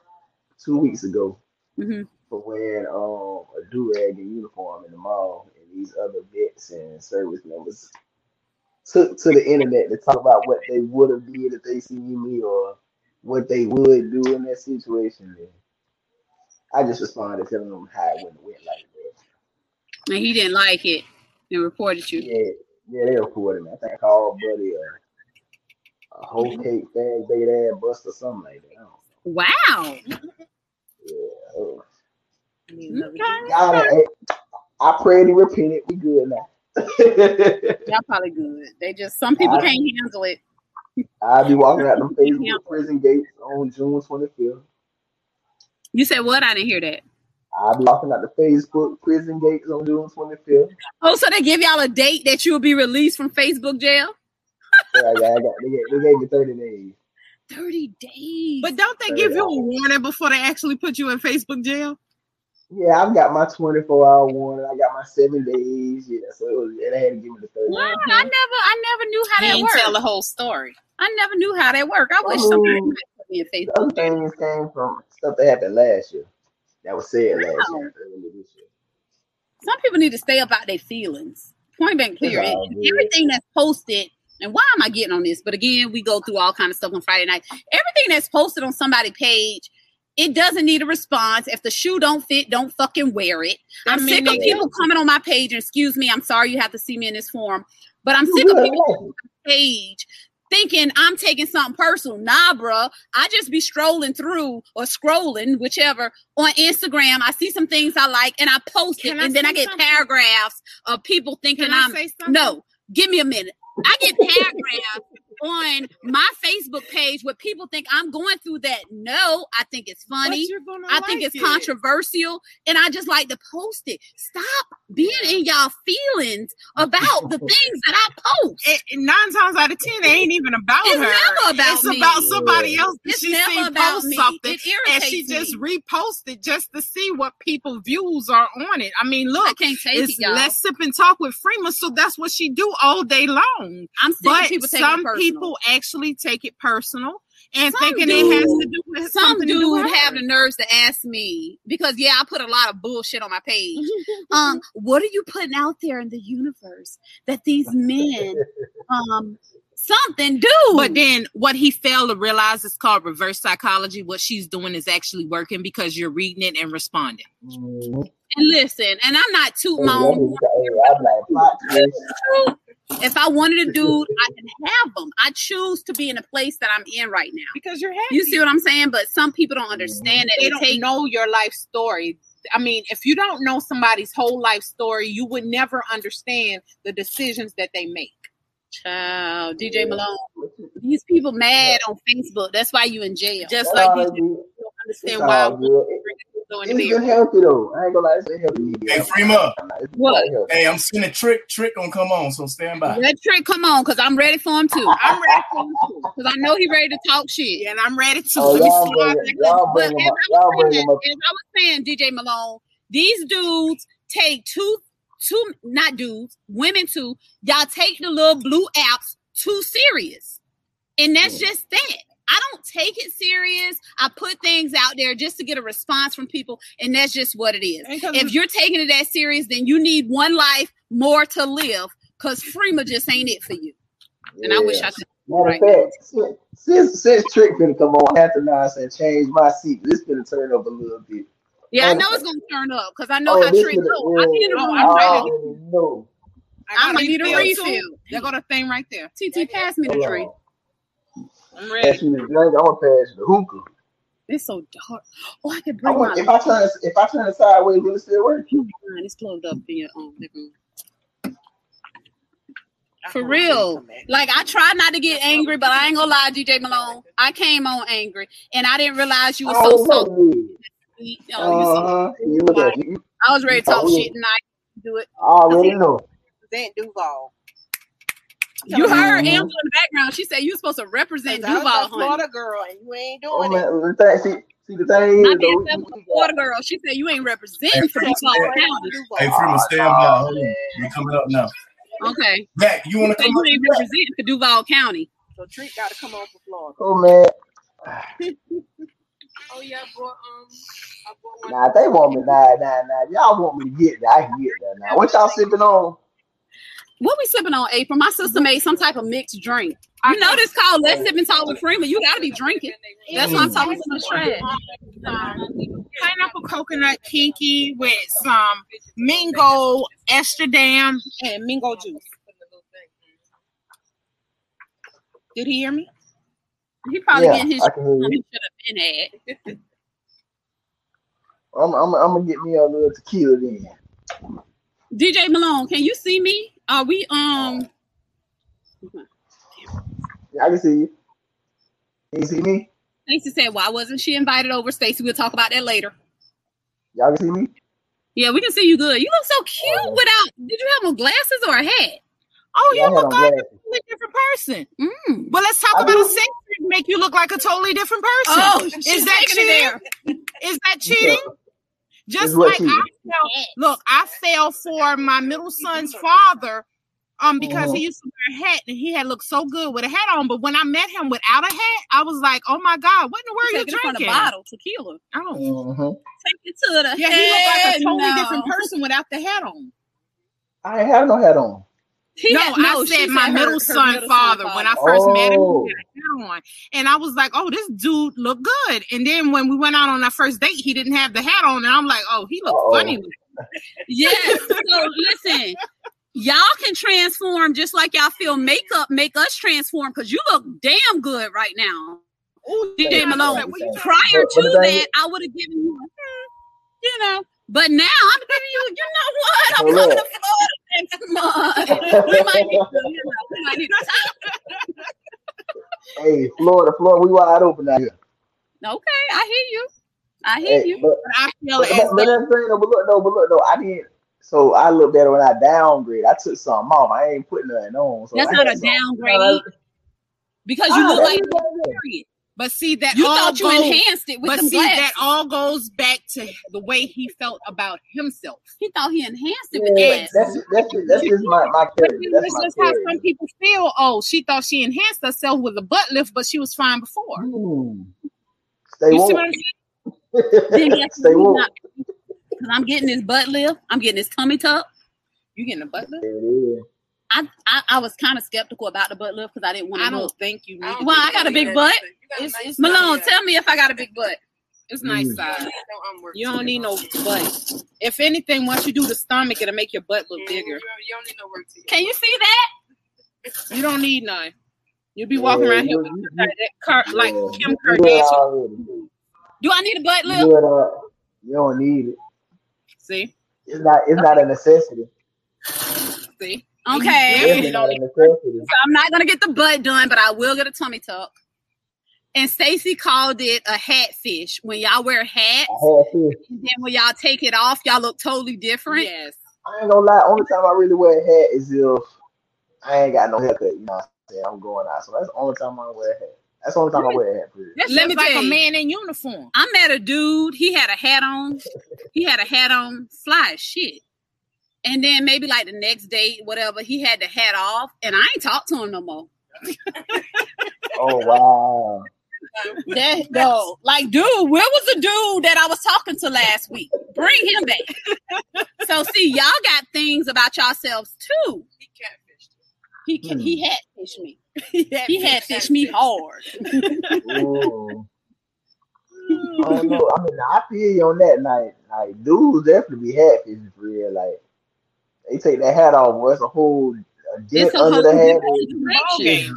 [SPEAKER 2] two weeks ago mm-hmm. for wearing um a do rag and uniform in the mall, and these other vets and service members took to the internet to talk about what they would have did if they seen me or what they would do in that situation. And I just responded telling them how it wouldn't went like that.
[SPEAKER 1] And he didn't like it and reported you.
[SPEAKER 2] Yeah, yeah, they reported me. I think I called Buddy a, a whole cake fan bait ass bust or something like that.
[SPEAKER 1] Wow.
[SPEAKER 2] Okay. I pray to repent it. We good now.
[SPEAKER 1] Y'all probably good. They just some people I, can't handle it.
[SPEAKER 2] I'll be walking out the Facebook prison gates on June 25th.
[SPEAKER 1] You said what? I didn't hear that.
[SPEAKER 2] I'll be walking out the Facebook prison gates on June 25th.
[SPEAKER 1] Oh, so they give y'all a date that you'll be released from Facebook jail?
[SPEAKER 2] yeah, yeah, I got, they, gave, they gave me 30 days.
[SPEAKER 1] 30 days.
[SPEAKER 3] But don't they give you a warning before they actually put you in Facebook jail?
[SPEAKER 2] Yeah, I've got my 24 hour warning. I got my seven days. Yeah, so it was, they had to give me the 30.
[SPEAKER 1] Wow, I never, I never knew how that worked.
[SPEAKER 4] Tell the whole story.
[SPEAKER 1] I never knew how that worked. I wish oh, somebody put me in Facebook.
[SPEAKER 2] Other things came from stuff that happened last year. That was said last wow. year, year.
[SPEAKER 1] Some people need to stay about their feelings. Point blank clear. Everything that's posted and why am I getting on this? But again, we go through all kind of stuff on Friday night. Everything that's posted on somebody's page, it doesn't need a response. If the shoe don't fit, don't fucking wear it. I'm sick of people coming on my page. And excuse me, I'm sorry you have to see me in this form, but I'm sick of people on my page thinking I'm taking something personal. Nah, bro. I just be strolling through or scrolling, whichever, on Instagram. I see some things I like and I post Can it, I and then I get something? paragraphs of people thinking I'm no. Give me a minute. I get paragraphs on my Facebook page where people think I'm going through that. No, I think it's funny. I think it's it. controversial. And I just like to post it. Stop being in y'all feelings about the things that I post.
[SPEAKER 3] It, nine times out of ten, it ain't even about
[SPEAKER 1] it's
[SPEAKER 3] her.
[SPEAKER 1] Never about
[SPEAKER 3] it's
[SPEAKER 1] me.
[SPEAKER 3] about somebody else.
[SPEAKER 1] It's
[SPEAKER 3] she
[SPEAKER 1] never about
[SPEAKER 3] post
[SPEAKER 1] me.
[SPEAKER 3] something
[SPEAKER 1] and
[SPEAKER 3] she
[SPEAKER 1] me.
[SPEAKER 3] just reposted just to see what people views are on it. I mean, look,
[SPEAKER 1] I can't take
[SPEAKER 3] it's
[SPEAKER 1] it, y'all.
[SPEAKER 3] let's sip and talk with Freema. So that's what she do all day long.
[SPEAKER 1] I'm sick
[SPEAKER 3] but
[SPEAKER 1] of people
[SPEAKER 3] some
[SPEAKER 1] people
[SPEAKER 3] people actually take it personal and
[SPEAKER 1] some
[SPEAKER 3] thinking
[SPEAKER 1] dude,
[SPEAKER 3] it has to do with
[SPEAKER 1] some dude have
[SPEAKER 3] the
[SPEAKER 1] nerves to ask me because yeah, I put a lot of bullshit on my page. um, what are you putting out there in the universe that these men um something do?
[SPEAKER 3] But then what he failed to realize is called reverse psychology. What she's doing is actually working because you're reading it and responding.
[SPEAKER 2] Mm-hmm.
[SPEAKER 1] And listen, and I'm not too my own. If I wanted a dude, I can have them. I choose to be in a place that I'm in right now
[SPEAKER 3] because you're happy.
[SPEAKER 1] You see what I'm saying? But some people don't understand it.
[SPEAKER 3] they don't
[SPEAKER 1] take-
[SPEAKER 3] know your life story. I mean, if you don't know somebody's whole life story, you would never understand the decisions that they make.
[SPEAKER 1] Child, DJ Malone, these people mad on Facebook. That's why you in jail.
[SPEAKER 3] Just like these people don't understand why
[SPEAKER 2] it's been healthy though. I ain't gonna lie, it's been healthy.
[SPEAKER 5] Hey, Freema.
[SPEAKER 1] What?
[SPEAKER 5] Hey, I'm sending Trick. Trick gonna come on, so stand by.
[SPEAKER 1] Let Trick come on, cause I'm ready for him too. I'm ready for him too, cause I know he ready to talk shit.
[SPEAKER 3] And I'm ready to.
[SPEAKER 2] Oh, y'all bring, y'all bring
[SPEAKER 1] but
[SPEAKER 2] him
[SPEAKER 1] as,
[SPEAKER 2] up,
[SPEAKER 1] I was
[SPEAKER 2] y'all
[SPEAKER 1] saying, as I was saying, DJ Malone, these dudes take two, two, not dudes, women too. Y'all take the little blue apps too serious, and that's
[SPEAKER 2] Yeah.
[SPEAKER 1] just that. I don't take it serious. I put things out there just to get a response from people, and that's just what it is.
[SPEAKER 3] And 'cause
[SPEAKER 1] If you're taking it that serious, then you need one life more to live, because Freema just ain't it for you. And I wish I could.
[SPEAKER 2] Matter
[SPEAKER 1] Right.
[SPEAKER 2] of fact, since, since, since Trick finna come on, I have to now say change my seat. This finna turn up a little bit.
[SPEAKER 1] Yeah, I
[SPEAKER 2] Oh,
[SPEAKER 1] know it's gonna turn up because I know
[SPEAKER 2] oh,
[SPEAKER 1] how
[SPEAKER 2] this
[SPEAKER 1] Trick
[SPEAKER 2] finna-
[SPEAKER 1] go. I need a oh,
[SPEAKER 2] yeah,
[SPEAKER 1] room.
[SPEAKER 2] I
[SPEAKER 1] I'm ready.
[SPEAKER 2] already know.
[SPEAKER 1] I'm gonna need a
[SPEAKER 3] refill,
[SPEAKER 1] refill.
[SPEAKER 3] too. There go the thing right there.
[SPEAKER 1] TT, pass me the
[SPEAKER 2] Hold
[SPEAKER 1] tree.
[SPEAKER 3] I'm ready.
[SPEAKER 2] you the drink. I'm gonna pass the hookah.
[SPEAKER 1] It's so dark. Oh, I can
[SPEAKER 2] I
[SPEAKER 1] bring
[SPEAKER 2] want,
[SPEAKER 1] my
[SPEAKER 2] if I turn if I turn it sideways, will it still work?
[SPEAKER 1] It's closed up in your um, living room. For real. Like I tried not to get angry, but I ain't gonna lie, DJ Malone. I came on angry, and I didn't realize you were so
[SPEAKER 2] Oh.
[SPEAKER 1] Oh, you so-
[SPEAKER 2] Uh-huh. You look at you.
[SPEAKER 1] I was ready to talk
[SPEAKER 2] Oh,
[SPEAKER 1] shit tonight. Do it.
[SPEAKER 2] I already know.
[SPEAKER 4] That Duval.
[SPEAKER 1] You heard
[SPEAKER 2] Mhm.
[SPEAKER 1] Angela in the background. She said you were supposed to represent
[SPEAKER 4] I was
[SPEAKER 1] Duval,
[SPEAKER 4] a
[SPEAKER 1] honey.
[SPEAKER 4] Florida girl, and you ain't
[SPEAKER 2] Oh,
[SPEAKER 4] doing it.
[SPEAKER 2] man, the thing, see, see, the thing
[SPEAKER 1] Not
[SPEAKER 2] is,
[SPEAKER 1] being
[SPEAKER 2] though,
[SPEAKER 1] selfish,
[SPEAKER 2] we- we
[SPEAKER 1] Florida girl. She said you ain't representing for
[SPEAKER 5] Hey,
[SPEAKER 1] Duval
[SPEAKER 5] hey,
[SPEAKER 1] County.
[SPEAKER 5] Hey, Freema, stand by. Hold on. You coming up now.
[SPEAKER 1] Okay.
[SPEAKER 5] Zach, you want to
[SPEAKER 1] So
[SPEAKER 5] come
[SPEAKER 1] you
[SPEAKER 5] up?
[SPEAKER 1] ain't representing for Duval County.
[SPEAKER 4] So Treat got to come on for Florida.
[SPEAKER 2] Oh man,
[SPEAKER 4] Oh yeah, boy. Um, I bought one.
[SPEAKER 2] nah, they want me. Nah, nah, nah. Y'all want me to get there. I can get there now. What y'all sipping on?
[SPEAKER 1] What we sipping on, April? My sister made some type of mixed drink. You know this called Let's Sip and Talk with Freema. You gotta be drinking. That's why I'm mm. talking so much trash.
[SPEAKER 3] Pineapple coconut kinky with some mingo Amsterdam and mingo juice. Did he hear me?
[SPEAKER 1] He probably
[SPEAKER 2] Yeah,
[SPEAKER 1] getting his
[SPEAKER 2] I can hear you.
[SPEAKER 1] Should have been at.
[SPEAKER 2] I'm, I'm, I'm gonna get me a little tequila then.
[SPEAKER 1] DJ Malone, can you see me? Are we um
[SPEAKER 2] I can see you. Can you see me?
[SPEAKER 1] Stacey said, "Why wasn't she invited over?" Stacey, we'll talk about that later.
[SPEAKER 2] Y'all can see me.
[SPEAKER 1] Yeah, we can see you good. You look so cute oh. without. Did you have on glasses or a hat?
[SPEAKER 3] Oh, yeah, you look like a totally different person. Mm. But let's talk I about a sex make you look like a totally different person. Oh, is that cheating? Is that cheating? Just like I fell, look, I fell for my middle son's father um because he uh-huh. used to wear a hat and he had looked so good with a hat on. But when I met him without a hat, I was like, oh my god, what in the world are you drinking?
[SPEAKER 1] a bottle tequila.
[SPEAKER 2] Oh, uh-huh.
[SPEAKER 1] take it to the
[SPEAKER 3] yeah.
[SPEAKER 1] Head.
[SPEAKER 3] He looked like a totally no. different person without the hat on.
[SPEAKER 2] I ain't had no hat on.
[SPEAKER 3] He no, had, no, I said my middle her, son middle father, son when I first oh. met him. He had a hat on, and I was like, "Oh, this dude looked good." And then when we went out on our first date, he didn't have the hat on, and I'm like, "Oh, he looks funny."
[SPEAKER 1] yes. So listen, y'all can transform just like y'all feel makeup make us transform because you look damn good right now. Ooh, DJ Malone. Prior to that, I would have given you, hmm, you know. But now I'm giving you, you know what? I'm coming to Florida next month. we might need to, you know, we might need to.
[SPEAKER 2] Hey, Florida, Florida, we wide open out here.
[SPEAKER 1] Okay, I hear you. I hear hey, you.
[SPEAKER 2] But, but I feel but, but, but, that's thing, but look, no, but look, no, I didn't. So I looked at it when I downgrade. I took something off. I ain't putting nothing on. So
[SPEAKER 1] that's not a downgrade. Because you ah, look like period.
[SPEAKER 3] But see that
[SPEAKER 1] you thought you goes, enhanced it with
[SPEAKER 3] but see glasses. that all goes back to the way he felt about himself.
[SPEAKER 1] He thought he enhanced it yeah, with
[SPEAKER 2] That's that's that's just my my character. That's, that's just
[SPEAKER 3] how some people feel. Oh, she thought she enhanced herself with a butt lift, but she was fine before.
[SPEAKER 2] Mm. Stay you woke. see what
[SPEAKER 1] I'm saying? Stay woke. Because I'm getting his butt lift. I'm getting his tummy tuck.
[SPEAKER 3] You getting a butt lift?
[SPEAKER 1] I, I, I was kind of skeptical about the butt lift because I didn't want to.
[SPEAKER 3] I don't look. think you.
[SPEAKER 1] Need well, I got a big butt. It's, it's Malone, tell me if I got a big butt.
[SPEAKER 3] It's nice mm. size. You don't need no butt. If anything, once you do the stomach, it'll make your butt look bigger. You
[SPEAKER 1] don't need no work. Can you see that?
[SPEAKER 3] You don't need none. You'll be walking yeah, around here with that car, like Kim Kardashian.
[SPEAKER 1] Do I need a butt lift?
[SPEAKER 2] You don't need it.
[SPEAKER 3] See,
[SPEAKER 2] it's not. It's not a necessity.
[SPEAKER 1] See. Okay. So I'm not gonna get the butt done, but I will get a tummy tuck. And Stacy called it a hat fish. When y'all wear hats, and then when y'all take it off, y'all look totally different.
[SPEAKER 3] Yes.
[SPEAKER 2] I ain't gonna lie. Only time I really wear a hat is if I ain't got no haircut. You know what I'm saying? I'm going out, so that's the only time I wear a hat. That's the only time I wear a hat.
[SPEAKER 3] That's Let me like tell you, a man in uniform.
[SPEAKER 1] I met a dude. He had a hat on. he had a hat on. Fly as shit. And then maybe like the next day, whatever, he had the hat off, and I ain't talked to him no more.
[SPEAKER 2] oh wow.
[SPEAKER 1] That no, like, dude, where was the dude that I was talking to last week? Bring him back. so see, y'all got things about yourselves too. He catfished. He hmm. he had fished me. he had fished me hard.
[SPEAKER 2] I don't know. I mean, I feel you on that. Like, like dudes definitely be happy for real. Like, they take that hat off, boy. It's a whole a dent a under the hat.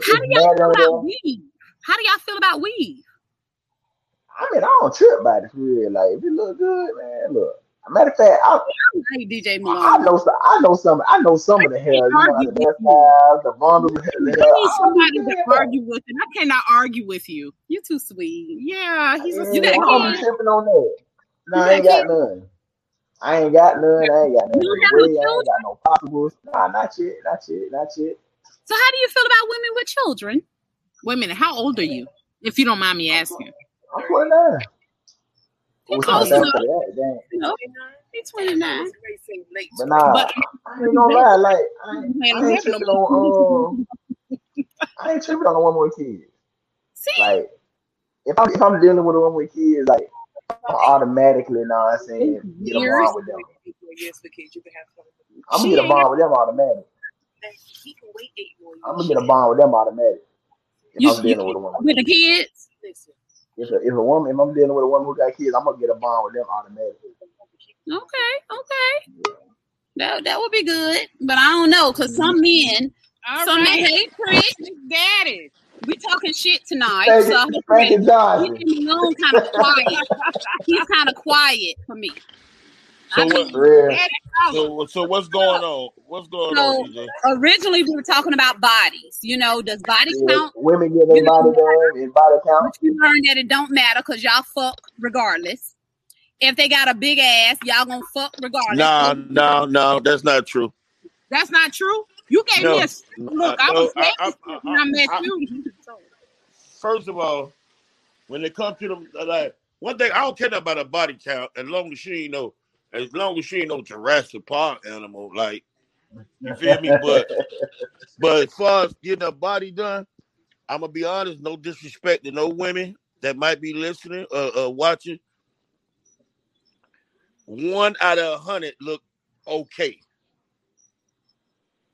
[SPEAKER 1] How do y'all feel about weave? How do y'all feel about weave?
[SPEAKER 2] I mean, I don't trip about it for real. Like, if it look good, man, look. Matter of fact, I,
[SPEAKER 1] I DJ Malone.
[SPEAKER 2] I know some. I know some. I know some of the hair. You know, the best hair, the bundle. The hair.
[SPEAKER 3] I need oh, somebody to argue with, and I cannot argue with you.
[SPEAKER 1] You too sweet.
[SPEAKER 3] Yeah, he's.
[SPEAKER 2] A, you got I'm tripping on that. No, I ain't got none. I ain't got none. I ain't got none. I ain't got no possibles. Nah, not yet. Not yet. Not yet.
[SPEAKER 1] So, how do you feel about women with children?
[SPEAKER 3] Wait a minute. How old are you? If you don't mind me asking.
[SPEAKER 2] I'm 29.
[SPEAKER 1] You're close enough. No, he's 29.
[SPEAKER 2] But nah, but, I ain't gonna lie. Like, I ain't, I ain't tripping on. Um, I ain't tripping on a woman with kids.
[SPEAKER 1] See,
[SPEAKER 2] like, if I'm if I'm dealing with a woman with kids, like automatically, you know what I'm saying, get a bond with them. I'm gonna get a bond with them automatic. I'm gonna get a bond with them automatic.
[SPEAKER 1] If you, I'm dealing with a woman with the kids.
[SPEAKER 2] If a, if a woman, if I'm dealing with a woman who got kids, I'm gonna get a bond with them automatically.
[SPEAKER 1] Okay, okay. That that would be good, but I don't know because some mm-hmm. men, All some right. men hate preach.
[SPEAKER 3] Daddy,
[SPEAKER 1] we talking shit tonight. Frank, so Frank Malone kind of quiet. He's kind of quiet for me.
[SPEAKER 6] So what? So, so what's going on? What's going so, on? DJ?
[SPEAKER 1] Originally, we were talking about bodies. You know, does body yeah, count?
[SPEAKER 2] Women get their body done and body count. But
[SPEAKER 1] you learn that it don't matter because y'all fuck regardless. If they got a big ass, y'all gonna fuck regardless.
[SPEAKER 6] No, no, no, that's not true.
[SPEAKER 3] That's not true. You gave no, me a look. I was I, I, I, when I met you.
[SPEAKER 6] First of all, when it comes to the like one thing, I don't care about a body count as long as she ain't no, as long as she ain't no Jurassic Park animal. Like you feel me? But but as far as getting a body done, I'm gonna be honest. No disrespect to no women that might be listening or uh, uh, watching. One out of a hundred look okay.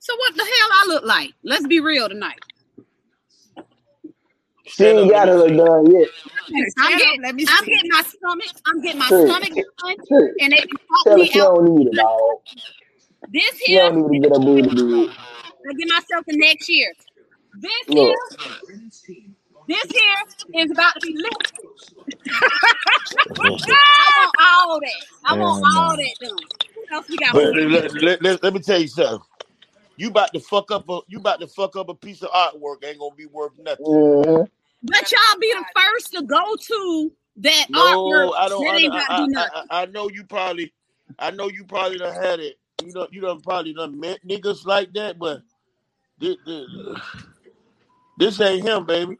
[SPEAKER 1] So what the hell I look like? Let's be real tonight.
[SPEAKER 2] She ain't got it look done yet.
[SPEAKER 1] I'm getting, I'm getting my stomach. I'm getting my True. stomach done, True. and they can
[SPEAKER 2] talk me out. don't need it.
[SPEAKER 1] This here,
[SPEAKER 2] she don't need to get a booty do.
[SPEAKER 1] I get myself the next year. This Look. here, this here is about to be lit. I want all that. I want all that done. What else we got? Let,
[SPEAKER 6] let, let, let me tell you something you about to fuck up a you about to fuck up a piece of artwork ain't gonna be worth nothing.
[SPEAKER 2] Mm-hmm.
[SPEAKER 1] But y'all be the first to go to that no, artwork.
[SPEAKER 6] I don't. That I, I, do I, I, know you probably. I know you probably done had it. You know, you done probably done met niggas like that, but this, this, this ain't him, baby.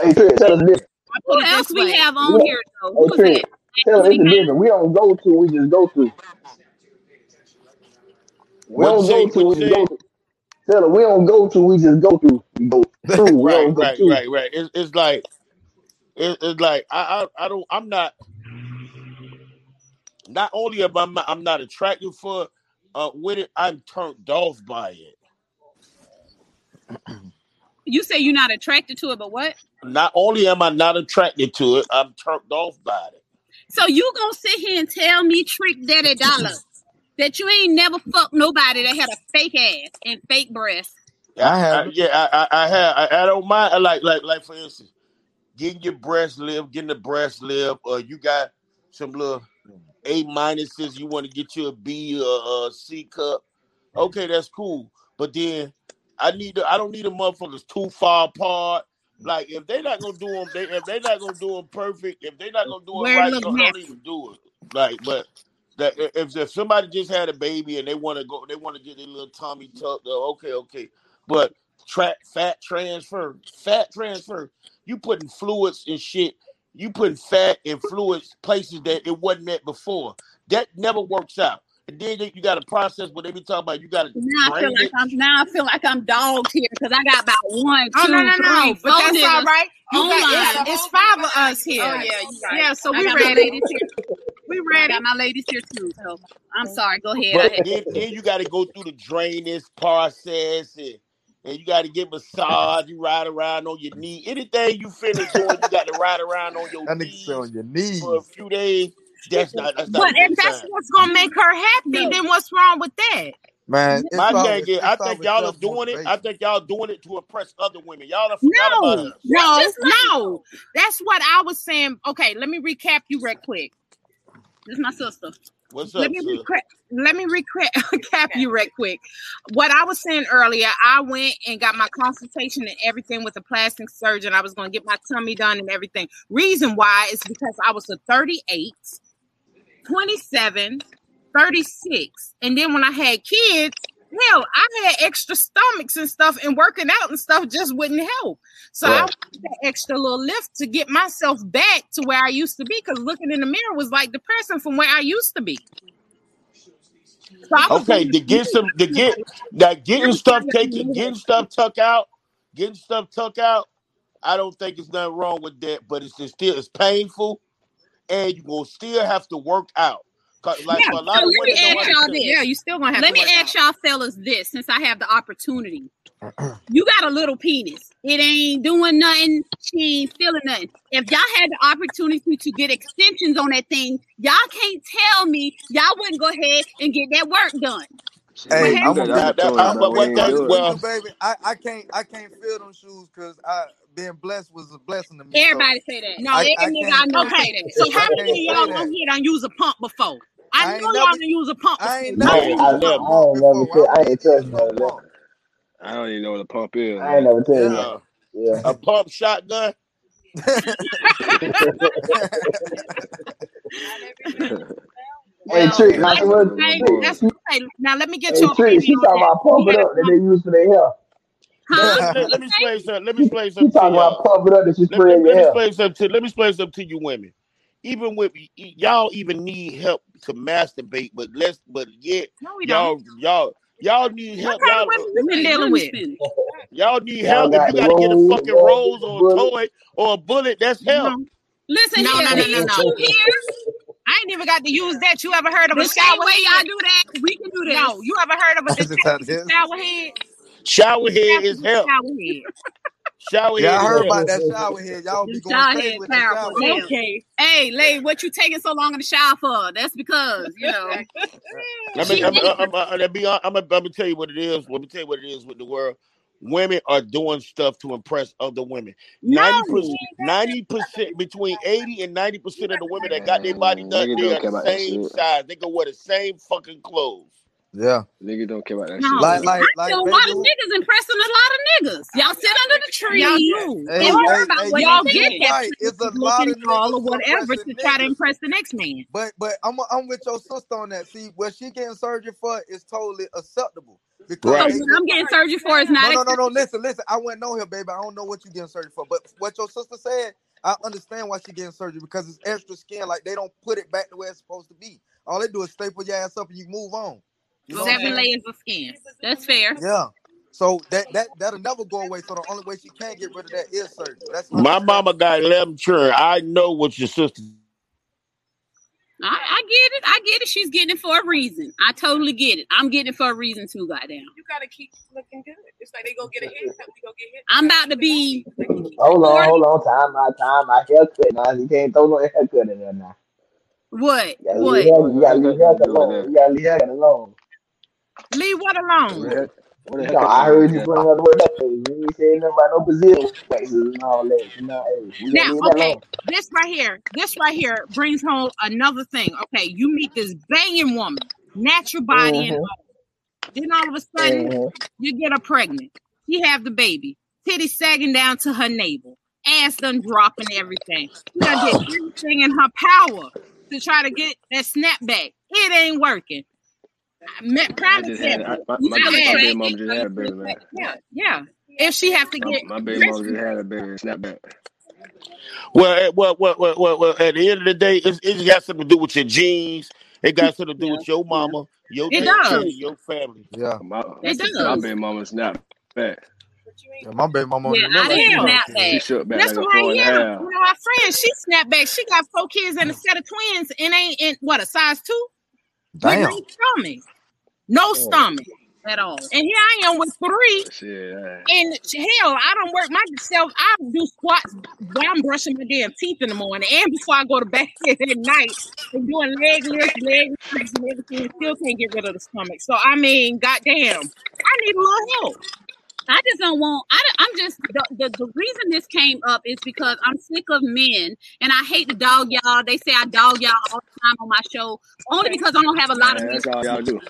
[SPEAKER 2] Hey, tell us this.
[SPEAKER 1] Who else we have on yeah. here though? Who's hey, Trent,
[SPEAKER 2] tell us it's different. We don't go to. We just go to. We don't go to. We go to. Tell her we don't go to. We just go to. We go through.
[SPEAKER 6] right, right, to. right, right. It's, it's like it, it's like I, I I don't I'm not. Not only am I I'm not attracted for uh with it, I'm turned off by it.
[SPEAKER 1] You say you're not attracted to it, but what?
[SPEAKER 6] Not only am I not attracted to it, I'm turned off by it.
[SPEAKER 1] So you gonna sit here and tell me Trick Daddy Dollar that you ain't never fucked nobody that had a fake ass and fake breasts.
[SPEAKER 6] I have. I, yeah, I, I, I have. I, I, don't mind. I like, like, like for instance, getting your breast lift, getting the breast lift, or you got some little A minuses. You want to get you a B or a C cup. Okay, that's cool. But then I need. To, I don't need a motherfuckers too far apart. Like if they're not gonna do them, they, if they're not gonna do them perfect, if they're not gonna do it right, don't, don't even do it. Like, but that if, if somebody just had a baby and they want to go, they want to get their little tummy mm-hmm. tucked. Uh, okay, okay, but track fat transfer, fat transfer. You putting fluids and shit. You putting fat and fluids places that it wasn't at before. That never works out. And then you got a process where they be talking about you got to.
[SPEAKER 1] Now I feel like I'm now I feel like I'm dogged here because I got about one, two,
[SPEAKER 3] oh, no, no, no.
[SPEAKER 1] three,
[SPEAKER 3] but that's all right. You got, it's, it's, five of us here.
[SPEAKER 1] Oh yeah, you right.
[SPEAKER 3] Yeah, so we ready. We ready.
[SPEAKER 1] I got my ladies here too. So I'm sorry. Go ahead.
[SPEAKER 6] But then, then you got to go through the drainage process and, and you got to get massage. You ride around on your knee. Anything you finish doing, you got to ride around on your
[SPEAKER 7] that
[SPEAKER 6] knees
[SPEAKER 7] on your knees
[SPEAKER 6] for a few days. That's not. That's not
[SPEAKER 3] but if that's time. what's gonna make her happy, no. then what's wrong with that?
[SPEAKER 7] Man,
[SPEAKER 6] my thing is, I think y'all are doing it. I think y'all doing it to impress other women. Y'all are forgot no, about us.
[SPEAKER 3] No, no, that's what I was saying. Okay, let me recap you real quick.
[SPEAKER 1] This is my sister.
[SPEAKER 6] What's up? Let me,
[SPEAKER 3] recap, let me recap you real quick. What I was saying earlier, I went and got my consultation and everything with a plastic surgeon. I was going to get my tummy done and everything. Reason why is because I was a 38, 27, 36. And then when I had kids, hell, I had extra stomachs and stuff, and working out and stuff just wouldn't help. So right. I wanted that extra little lift to get myself back to where I used to be. Because looking in the mirror was like depressing from where I used to be.
[SPEAKER 6] So okay, to get some, to get that getting stuff taken, getting stuff tucked out, getting stuff tucked out. I don't think it's nothing wrong with that, but it's still it's painful, and you will still have to work out. Like yeah, a lot so of women
[SPEAKER 1] y'all this. Yeah, you still gonna have. Let me ask out. y'all fellas this, since I have the opportunity. you got a little penis. It ain't doing nothing. She ain't feeling nothing. If y'all had the opportunity to get extensions on that thing, y'all can't tell me y'all wouldn't go ahead and get that work done.
[SPEAKER 7] Hey, I'm gonna
[SPEAKER 6] That- that-
[SPEAKER 7] I,
[SPEAKER 6] I- uh, but what that- well-
[SPEAKER 7] baby. I, I can't I can't fill them shoes because I being blessed was a blessing to me. so-
[SPEAKER 1] Everybody say that.
[SPEAKER 3] No,
[SPEAKER 7] I-
[SPEAKER 3] every
[SPEAKER 7] I
[SPEAKER 3] nigga
[SPEAKER 7] can't-
[SPEAKER 3] I know
[SPEAKER 7] I
[SPEAKER 3] say that. So
[SPEAKER 7] I
[SPEAKER 3] how many of y'all
[SPEAKER 7] that.
[SPEAKER 3] on here done use a pump before?
[SPEAKER 7] I
[SPEAKER 3] I
[SPEAKER 7] ain't
[SPEAKER 3] know
[SPEAKER 7] never-
[SPEAKER 3] y'all done use a pump
[SPEAKER 7] I ain't
[SPEAKER 3] before.
[SPEAKER 7] never
[SPEAKER 6] No,
[SPEAKER 7] used
[SPEAKER 6] I
[SPEAKER 7] a
[SPEAKER 6] never.
[SPEAKER 7] pump
[SPEAKER 2] I never I ain't touched
[SPEAKER 7] no
[SPEAKER 2] none of that.
[SPEAKER 7] pump.
[SPEAKER 8] I don't even know what a pump is.
[SPEAKER 2] I ain't never tell you.
[SPEAKER 7] Yeah.
[SPEAKER 6] Uh,
[SPEAKER 2] Yeah.
[SPEAKER 6] a pump shotgun.
[SPEAKER 2] Hey,
[SPEAKER 1] Well,
[SPEAKER 2] Trick, now,
[SPEAKER 1] that's
[SPEAKER 2] so what-
[SPEAKER 1] okay.
[SPEAKER 2] Trick,
[SPEAKER 3] That's
[SPEAKER 2] she-
[SPEAKER 3] okay. Now let me get
[SPEAKER 2] hey,
[SPEAKER 3] your
[SPEAKER 2] Trick,
[SPEAKER 3] opinion
[SPEAKER 2] she
[SPEAKER 3] on
[SPEAKER 2] talking
[SPEAKER 3] that.
[SPEAKER 2] about pump it
[SPEAKER 3] Yeah.
[SPEAKER 2] up that they use for their hair.
[SPEAKER 6] Let, let- let me explain something. Let me explain something to
[SPEAKER 2] talking about
[SPEAKER 6] y'all.
[SPEAKER 2] pump up that you
[SPEAKER 6] Let,
[SPEAKER 2] spray
[SPEAKER 6] let, let me explain something to let me explain something to you women. Even with y- y- y'all even need help to masturbate, but let's but yet
[SPEAKER 3] No, we don't.
[SPEAKER 6] y'all y'all y'all need help.
[SPEAKER 3] What kind
[SPEAKER 6] Y'all
[SPEAKER 3] of women uh, you been dealing with?
[SPEAKER 6] y'all need
[SPEAKER 2] Y'all
[SPEAKER 6] help. If you gotta get a fucking rose or a toy or a bullet, that's help.
[SPEAKER 3] No.
[SPEAKER 1] Listen
[SPEAKER 3] No,
[SPEAKER 1] here,
[SPEAKER 3] no, no, no, no.
[SPEAKER 1] two here,
[SPEAKER 3] I ain't even got to use that. You ever heard of
[SPEAKER 1] the
[SPEAKER 3] a
[SPEAKER 1] same
[SPEAKER 3] shower
[SPEAKER 1] way y'all do that, we can do that.
[SPEAKER 3] No, you ever heard of a
[SPEAKER 7] just had
[SPEAKER 3] detachable
[SPEAKER 7] this.
[SPEAKER 3] shower head?
[SPEAKER 6] Shower head is
[SPEAKER 3] hell.
[SPEAKER 6] help.
[SPEAKER 3] shower head.
[SPEAKER 6] Shower
[SPEAKER 7] Yeah, I heard about that shower head. Y'all be going
[SPEAKER 1] shower
[SPEAKER 7] crazy with that
[SPEAKER 1] powerful
[SPEAKER 7] shower head.
[SPEAKER 3] Okay.
[SPEAKER 1] Hey, Lay, what you taking so long in the shower for? That's because, you know.
[SPEAKER 6] Let me, I'm, I'm, I'm, I'm, I'm, I'm, I'm gonna tell you what it is. Let me tell you what it is with the world. Women are doing stuff to impress other women. Ninety percent, ninety percent, between eighty and ninety percent of the women that got their body
[SPEAKER 8] Man,
[SPEAKER 6] done, they are the same size. They can wear the same fucking clothes.
[SPEAKER 7] Yeah.
[SPEAKER 8] Niggas don't care about that
[SPEAKER 3] No.
[SPEAKER 8] shit.
[SPEAKER 7] Like like
[SPEAKER 1] I
[SPEAKER 7] like
[SPEAKER 1] feel a lot of niggas impressing a lot of niggas. Y'all sit under the tree
[SPEAKER 3] Y'all do.
[SPEAKER 7] Hey,
[SPEAKER 1] and worry
[SPEAKER 7] hey,
[SPEAKER 1] about
[SPEAKER 7] hey,
[SPEAKER 1] what
[SPEAKER 7] you,
[SPEAKER 3] Y'all get
[SPEAKER 1] think.
[SPEAKER 3] that
[SPEAKER 7] right. It's a
[SPEAKER 3] pretty
[SPEAKER 7] lot of
[SPEAKER 3] tall or whatever to
[SPEAKER 7] suppressing
[SPEAKER 3] try to impress the next man.
[SPEAKER 7] But but I'm I'm with your sister on that. See, what she getting surgery for is totally acceptable because
[SPEAKER 6] Right.
[SPEAKER 7] they
[SPEAKER 1] what I'm getting surgery for is not
[SPEAKER 7] no no no. no. Listen listen. I wouldn't know here, baby. I don't know what you getting surgery for. But what your sister said, I understand why she getting surgery because it's extra skin. Like they don't put it back the way it's supposed to be. All they do is staple your ass up and you move on. You know what I'm
[SPEAKER 3] Seven layers of skin.
[SPEAKER 1] That's fair.
[SPEAKER 7] Yeah. So that that that'll never go away. So the only way she can get rid of that is surgery. That's
[SPEAKER 6] My
[SPEAKER 7] understandable.
[SPEAKER 6] mama got eleven children. I know what your sister.
[SPEAKER 1] I, I get it. I get it. She's getting it for a reason. I totally get it. I'm getting it for a reason too, goddamn.
[SPEAKER 4] You gotta keep looking good. It's like they go get a haircut, we go get hit.
[SPEAKER 1] I'm about to be
[SPEAKER 2] Hold on, hold on. Time out, time out. Haircut now. You can't throw no haircut in there now.
[SPEAKER 1] What?
[SPEAKER 2] You gotta
[SPEAKER 1] What?
[SPEAKER 2] leave you gotta leave
[SPEAKER 8] the
[SPEAKER 2] haircut
[SPEAKER 8] got to do with
[SPEAKER 2] alone.
[SPEAKER 8] that?
[SPEAKER 2] You gotta leave haircut alone.
[SPEAKER 3] Leave what
[SPEAKER 8] What
[SPEAKER 3] alone?
[SPEAKER 8] the heck? What the heck
[SPEAKER 2] know, I heard you bring up the word haircut. You ain't saying nothing about no Brazil waxes and all that. So now, hey,
[SPEAKER 3] Now,
[SPEAKER 2] gonna leave that
[SPEAKER 3] okay, this right here, this right here brings home another thing. Okay, you meet this banging woman, natural body and
[SPEAKER 2] Mm-hmm.
[SPEAKER 3] all. Then all of a sudden,
[SPEAKER 2] Mm-hmm.
[SPEAKER 3] you get her pregnant. She have the baby, titties sagging down to her navel, ass done dropping everything. She done did everything in her power to try to get that snap back. It ain't working. I met
[SPEAKER 8] I
[SPEAKER 3] prime
[SPEAKER 8] had
[SPEAKER 3] example.
[SPEAKER 8] I, my, my, my baby
[SPEAKER 1] attracted,
[SPEAKER 8] mama just had a baby, man.
[SPEAKER 3] Yeah, yeah. If she have to get
[SPEAKER 8] my baby mama just had a baby. Snapback.
[SPEAKER 6] Well, eh, well, well, well, well, well, at the end of the day, it's, it's got something to do with your genes. It got something to do
[SPEAKER 1] Yeah,
[SPEAKER 6] with your mama, your
[SPEAKER 3] it
[SPEAKER 6] grandchildren,
[SPEAKER 3] does.
[SPEAKER 6] your family.
[SPEAKER 7] Yeah.
[SPEAKER 8] My
[SPEAKER 1] It
[SPEAKER 3] Yes, it
[SPEAKER 8] my baby mama snap back.
[SPEAKER 7] Yeah. My baby mama
[SPEAKER 1] Yeah,
[SPEAKER 7] don't even look
[SPEAKER 1] I didn't
[SPEAKER 7] got
[SPEAKER 1] snap
[SPEAKER 7] kids.
[SPEAKER 8] She
[SPEAKER 1] back.
[SPEAKER 8] shook
[SPEAKER 3] That's
[SPEAKER 8] like a
[SPEAKER 3] why
[SPEAKER 8] four and a
[SPEAKER 3] yeah.
[SPEAKER 8] half.
[SPEAKER 3] You know, our friend, she snapped back. She got four kids and a set of twins and ain't in what a size two with no stomach, no
[SPEAKER 2] Mm.
[SPEAKER 3] stomach.
[SPEAKER 1] At all.
[SPEAKER 3] And here I am with three.
[SPEAKER 8] Uh,
[SPEAKER 3] And hell, I don't work myself. I do squats while I'm brushing my damn teeth in the morning and before I go to bed at night and doing leg lifts, leg lifts, and everything. Still can't get rid of the stomach. So I mean, goddamn, I need a little help.
[SPEAKER 1] I just don't want. I, am just the, the the reason this came up is because I'm sick of men, and I hate to dog y'all. They say I dog y'all all the time on my show, only because I don't have a lot of men.
[SPEAKER 8] that's all y'all do.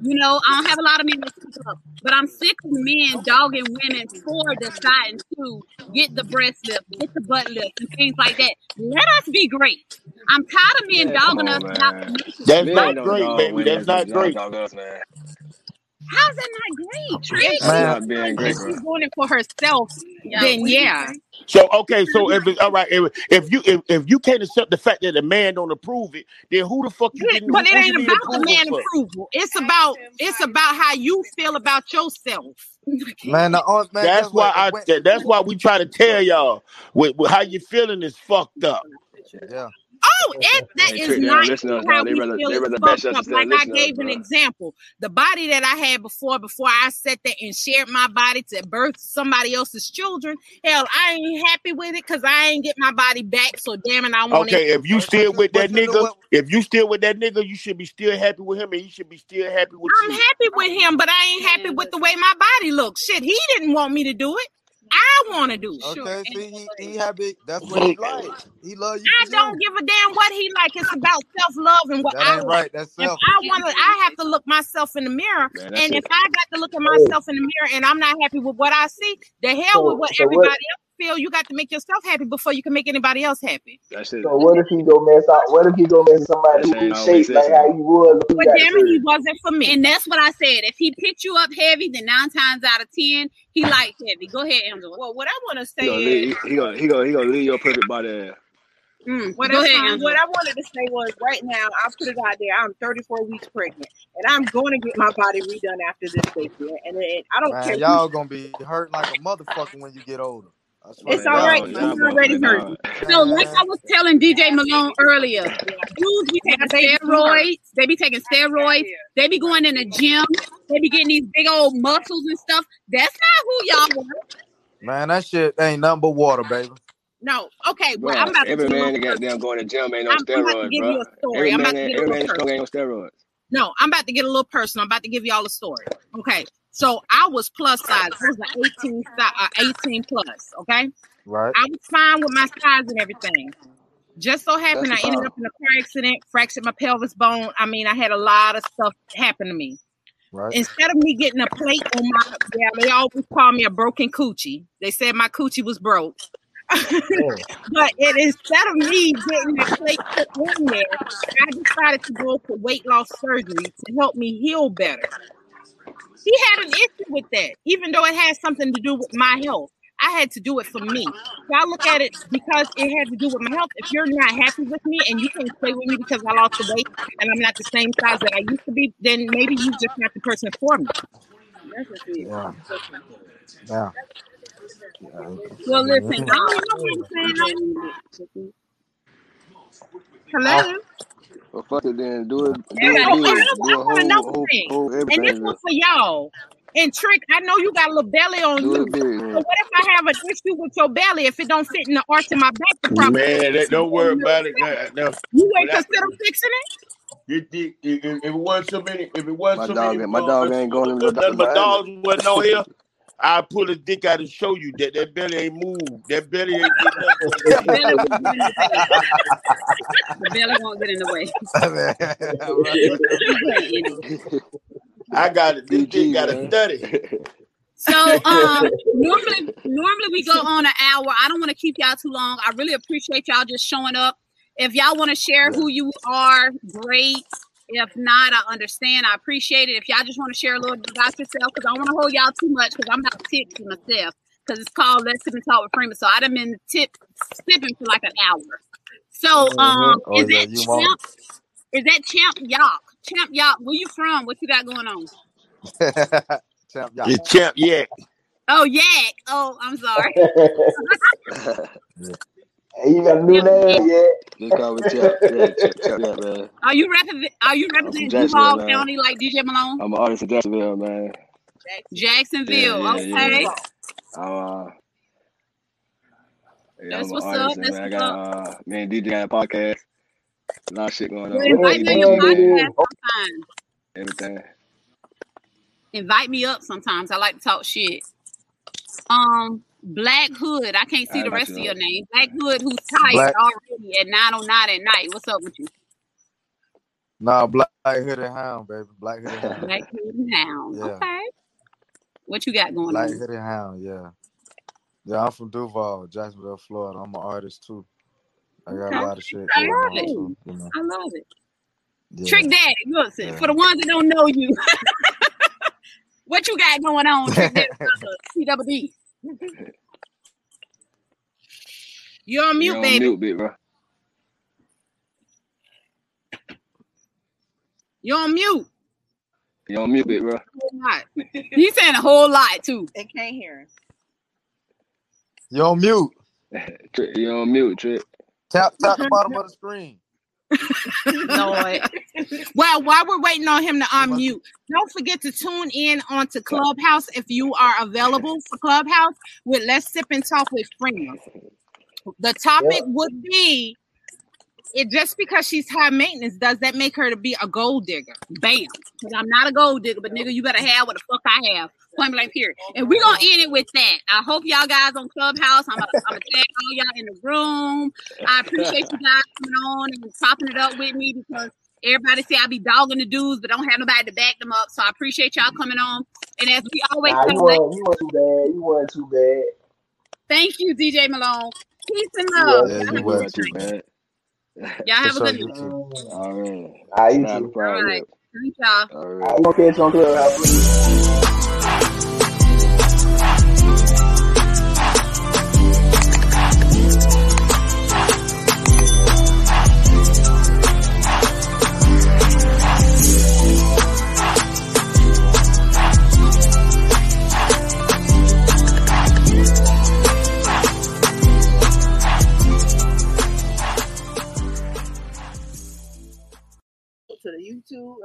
[SPEAKER 1] You know, I don't have a lot of men that speak up, but I'm sick of men dogging women for deciding to get the breast lift, get the butt lift, and things like that. Let us be great. I'm tired of men
[SPEAKER 8] Man, come
[SPEAKER 1] dogging us
[SPEAKER 8] on,
[SPEAKER 1] not
[SPEAKER 8] man.
[SPEAKER 1] making
[SPEAKER 6] That's not great, baby. That's not
[SPEAKER 8] much as y'all
[SPEAKER 6] great.
[SPEAKER 8] Dog us, man.
[SPEAKER 1] How's that not great, Trick?
[SPEAKER 7] Man.
[SPEAKER 8] not being
[SPEAKER 3] If
[SPEAKER 8] great,
[SPEAKER 3] she's doing it for herself,
[SPEAKER 1] Yeah,
[SPEAKER 3] then yeah.
[SPEAKER 6] So okay, so if it's all right, if, if you if, if you can't accept the fact that a man don't approve it, then who the fuck you
[SPEAKER 3] But,
[SPEAKER 6] getting?
[SPEAKER 3] but
[SPEAKER 6] Who,
[SPEAKER 3] it ain't about the man
[SPEAKER 6] for?
[SPEAKER 3] approval. It's about it's about how you feel about yourself.
[SPEAKER 7] Man, the only, man,
[SPEAKER 6] That's
[SPEAKER 7] guess what?
[SPEAKER 6] why I.
[SPEAKER 7] When-
[SPEAKER 6] That's why we try to tell y'all with, with how you feeling is fucked up.
[SPEAKER 7] yeah.
[SPEAKER 3] Oh, it that
[SPEAKER 8] Hey,
[SPEAKER 3] is not
[SPEAKER 8] don't listen to us,
[SPEAKER 3] how we
[SPEAKER 8] rather-
[SPEAKER 3] feel
[SPEAKER 8] rather
[SPEAKER 3] fucked up. Like I
[SPEAKER 8] listen to
[SPEAKER 3] gave an
[SPEAKER 8] bro.
[SPEAKER 3] example, the body that I had before, before I sat there and shared my body to birth somebody else's children. Hell, I ain't happy with it because I ain't get my body back. So damn it, I want
[SPEAKER 6] Okay,
[SPEAKER 3] it.
[SPEAKER 6] if you still with that
[SPEAKER 7] but you know
[SPEAKER 6] nigga, if you still with that nigga, you should be still happy with him, and he should be still happy with
[SPEAKER 3] I'm
[SPEAKER 6] you.
[SPEAKER 3] happy with him, but I ain't happy with the way my body looks. Shit, he didn't want me to do it. I want to do it.
[SPEAKER 7] Okay, see, he, he happy. That's what he like. He love you.
[SPEAKER 3] I don't
[SPEAKER 7] you.
[SPEAKER 3] give a damn what he like. It's about self love and what
[SPEAKER 7] That
[SPEAKER 3] I
[SPEAKER 7] ain't
[SPEAKER 3] like.
[SPEAKER 7] right. That's self. If.
[SPEAKER 3] I want to, I have to look myself in the mirror.
[SPEAKER 8] Man,
[SPEAKER 3] And
[SPEAKER 8] it.
[SPEAKER 3] if I got to look at myself in the mirror and I'm not happy with what I see, the hell
[SPEAKER 2] So-
[SPEAKER 3] with what
[SPEAKER 2] so what-
[SPEAKER 3] everybody else feel. You got to make yourself happy before you can make anybody else happy.
[SPEAKER 8] That's it.
[SPEAKER 2] So what if he go mess up? What if he go mess somebody
[SPEAKER 8] That
[SPEAKER 2] who
[SPEAKER 8] ain't
[SPEAKER 2] shaped like how you was?
[SPEAKER 3] But damn it, he wasn't for me.
[SPEAKER 1] And that's what I said. If he picked you up heavy, then nine times out of ten, he likes heavy. Go ahead, Angela.
[SPEAKER 3] Well, what I want to
[SPEAKER 8] He
[SPEAKER 3] say
[SPEAKER 8] gonna
[SPEAKER 3] is,
[SPEAKER 8] leave. He gonna he gonna he gonna leave your perfect body. there.
[SPEAKER 1] Mm,
[SPEAKER 3] What,
[SPEAKER 1] go
[SPEAKER 3] I,
[SPEAKER 1] ahead,
[SPEAKER 3] what I wanted to say was right now, I'll put it out there. I'm 34 weeks pregnant, and I'm going to get my body redone after this baby. And, and I don't care.
[SPEAKER 7] Y'all gonna be hurt like a motherfucker when you get older. I swear
[SPEAKER 3] It's
[SPEAKER 7] to
[SPEAKER 3] all
[SPEAKER 7] God,
[SPEAKER 3] right.
[SPEAKER 8] y'all-
[SPEAKER 7] man.
[SPEAKER 8] y'all
[SPEAKER 3] I'm already
[SPEAKER 8] both-
[SPEAKER 3] hurting.
[SPEAKER 1] So, like I was telling DJ Malone earlier, dudes be taking steroids. They be taking steroids. They be going in the gym. They be getting these big old muscles and stuff. That's not who y'all are.
[SPEAKER 7] Man, that shit ain't nothing but water, baby.
[SPEAKER 3] No, okay.
[SPEAKER 8] Bro,
[SPEAKER 3] Well, I'm about to
[SPEAKER 8] every
[SPEAKER 3] give
[SPEAKER 8] man that
[SPEAKER 3] little
[SPEAKER 8] goddamn going to gym ain't no
[SPEAKER 3] I'm- I'm about to
[SPEAKER 8] steroids,
[SPEAKER 3] give
[SPEAKER 8] bro.
[SPEAKER 3] you a story.
[SPEAKER 8] Every
[SPEAKER 3] I'm
[SPEAKER 8] man,
[SPEAKER 3] about to
[SPEAKER 8] ain't-
[SPEAKER 3] get a
[SPEAKER 8] every
[SPEAKER 3] little
[SPEAKER 8] man strong ain't no steroids.
[SPEAKER 3] No, I'm about to get a little personal. I'm about to give y'all a story. Okay. So I was plus size. I was an 18, uh, 18 plus. Okay.
[SPEAKER 7] Right?
[SPEAKER 3] I was fine with my size and everything. Just so happened, I
[SPEAKER 8] That's the
[SPEAKER 3] ended up in a car accident, fractured my pelvis bone. I mean, I had a lot of stuff happen to me.
[SPEAKER 7] Right?
[SPEAKER 3] Instead of me getting a plate on my, yeah, they always call me a broken coochie. They said my coochie was broke. but it instead of me getting that plate put in there, I decided to go for weight loss surgery to help me heal better. He had an issue with that, even though it had something to do with my health. I had to do it for me. So I look at it because it had to do with my health. If you're not happy with me and you can't stay with me because I lost the weight and I'm not the same size that I used to be, then maybe you just not the person for me. That's just it.
[SPEAKER 7] Yeah. Yeah.
[SPEAKER 1] Well, listen,
[SPEAKER 3] I don't know what I'm saying. Hello.
[SPEAKER 8] Well, fuck it then. Do it. Do
[SPEAKER 3] Yeah,
[SPEAKER 8] it
[SPEAKER 3] oh,
[SPEAKER 8] big.
[SPEAKER 3] and I-
[SPEAKER 8] Do
[SPEAKER 3] I
[SPEAKER 8] a
[SPEAKER 3] want
[SPEAKER 8] whole,
[SPEAKER 3] another
[SPEAKER 8] whole,
[SPEAKER 3] thing.
[SPEAKER 8] whole
[SPEAKER 3] And this one for y'all. And Trick, I know you got a little belly on
[SPEAKER 8] Do
[SPEAKER 3] you.
[SPEAKER 8] big.
[SPEAKER 3] So what if I have an issue with your belly if it don't fit in the arch of my back? The proper
[SPEAKER 6] Man, that, don't worry about it. Now, now,
[SPEAKER 3] You ain't consider fixing it?
[SPEAKER 6] if, if, if, if it wasn't so many, if it wasn't
[SPEAKER 8] My
[SPEAKER 6] so
[SPEAKER 8] dog
[SPEAKER 6] many,
[SPEAKER 8] ain't- my dog
[SPEAKER 6] uh,
[SPEAKER 8] ain't going to the
[SPEAKER 6] nothing but
[SPEAKER 8] doctor
[SPEAKER 6] dogs wasn't on here. I pull a dick out and show you that that belly ain't moved. That belly ain't getting
[SPEAKER 1] The belly
[SPEAKER 6] nothing.
[SPEAKER 1] won't get in the way. Belly won't get in the way.
[SPEAKER 6] I got it. This dick
[SPEAKER 8] DG,
[SPEAKER 6] got a study.
[SPEAKER 1] So um normally normally we go on an hour. I don't want to keep y'all too long. I really appreciate y'all just showing up. If y'all want to share who you are, great. If not, I understand. I appreciate it. If y'all just want to share a little bit about yourself, because I don't want to hold y'all too much because I'm about tips myself. Because it's called Let's Sip and Talk with Freema. So I'd have been tip sipping for like an hour. So um
[SPEAKER 7] Oh,
[SPEAKER 1] is
[SPEAKER 7] yeah,
[SPEAKER 1] that champ? Is that champ Yock? Champ Yock, where you from? What you got going on?
[SPEAKER 7] Champ, yeah.
[SPEAKER 6] It's champ, yeah.
[SPEAKER 1] Oh, Yak. Oh, I'm sorry.
[SPEAKER 2] Hey, you got a new name, yeah?
[SPEAKER 8] They call me Chap. Yeah, Chap, Chap, yeah, man.
[SPEAKER 1] Are you represent? Are you representing
[SPEAKER 8] Jacksonville,
[SPEAKER 1] Duval
[SPEAKER 8] man.
[SPEAKER 1] County like DJ Malone?
[SPEAKER 8] I'm an artist in Jacksonville, man.
[SPEAKER 1] Jacksonville.
[SPEAKER 8] Yeah, yeah,
[SPEAKER 1] okay.
[SPEAKER 8] yeah. I'm, uh, yeah,
[SPEAKER 1] That's
[SPEAKER 8] I'm
[SPEAKER 1] what's
[SPEAKER 8] artist,
[SPEAKER 1] up.
[SPEAKER 8] and
[SPEAKER 1] That's
[SPEAKER 8] man, I
[SPEAKER 1] what's
[SPEAKER 8] uh, me and DJ got a podcast. A lot of shit going on.
[SPEAKER 1] invite me on your podcast sometime.
[SPEAKER 8] Everything.
[SPEAKER 1] Invite me up sometimes. I like to talk shit. Um, Black Hood. I can't see
[SPEAKER 8] I
[SPEAKER 1] the rest
[SPEAKER 8] you
[SPEAKER 1] of
[SPEAKER 8] up.
[SPEAKER 1] your name. Black Hood, who's tired
[SPEAKER 7] Black-
[SPEAKER 1] already at 909 at night. What's up with you?
[SPEAKER 7] Nah, Black Hood and Hound, baby. Black Hood and Hound.
[SPEAKER 1] Black Hood and Hound.
[SPEAKER 7] Yeah.
[SPEAKER 1] Okay. What you got going
[SPEAKER 7] Black
[SPEAKER 1] on?
[SPEAKER 7] Hood and Hound, yeah. Yeah, I'm from Duval, Jacksonville, Florida. I'm an artist too. I got
[SPEAKER 1] Okay.
[SPEAKER 7] a lot of shit
[SPEAKER 1] I love it.
[SPEAKER 7] too. You know.
[SPEAKER 1] I love it.
[SPEAKER 7] Yeah.
[SPEAKER 1] Trick Daddy, listen,
[SPEAKER 7] Yeah.
[SPEAKER 1] for the ones that don't know you, what you got going on, Trick Daddy? CWD.
[SPEAKER 3] You're on mute,
[SPEAKER 8] You on
[SPEAKER 3] baby.
[SPEAKER 8] mute, big bro.
[SPEAKER 3] You're on mute.
[SPEAKER 8] You on mute, big bro.
[SPEAKER 1] He's saying a whole lot too.
[SPEAKER 3] They can't hear us.
[SPEAKER 7] You on mute.
[SPEAKER 8] Trick, you on mute, Trick.
[SPEAKER 7] Tap tap the bottom of the screen.
[SPEAKER 1] Lord. Well, while we're waiting on him to unmute, don't forget to tune in onto Clubhouse if you are available for Clubhouse with Let's Sip and Talk with Friends. The topic would be it just because she's high maintenance, does that make her to be a gold digger? Bam. Because I'm not a gold digger, but nigga, you better have what the fuck I have. Point blank period. And we're gonna end it with that. I hope y'all guys on Clubhouse. I'm gonna tag all y'all in the room. I appreciate you guys coming on and chopping it up with me because everybody say I be dogging the dudes, but don't have nobody to back them up. So I appreciate y'all coming on. And as we always
[SPEAKER 2] nah, you, weren't, you weren't too bad. You weren't too bad.
[SPEAKER 7] Thank you, DJ Malone. Peace and love.
[SPEAKER 8] Yeah, you weren't too bad.
[SPEAKER 7] Y'all have a good
[SPEAKER 8] night. All right.
[SPEAKER 2] All right, you too.
[SPEAKER 7] All right. Thank y'all.
[SPEAKER 8] All right.
[SPEAKER 2] I'm gonna catch you on Clubhouse.
[SPEAKER 7] To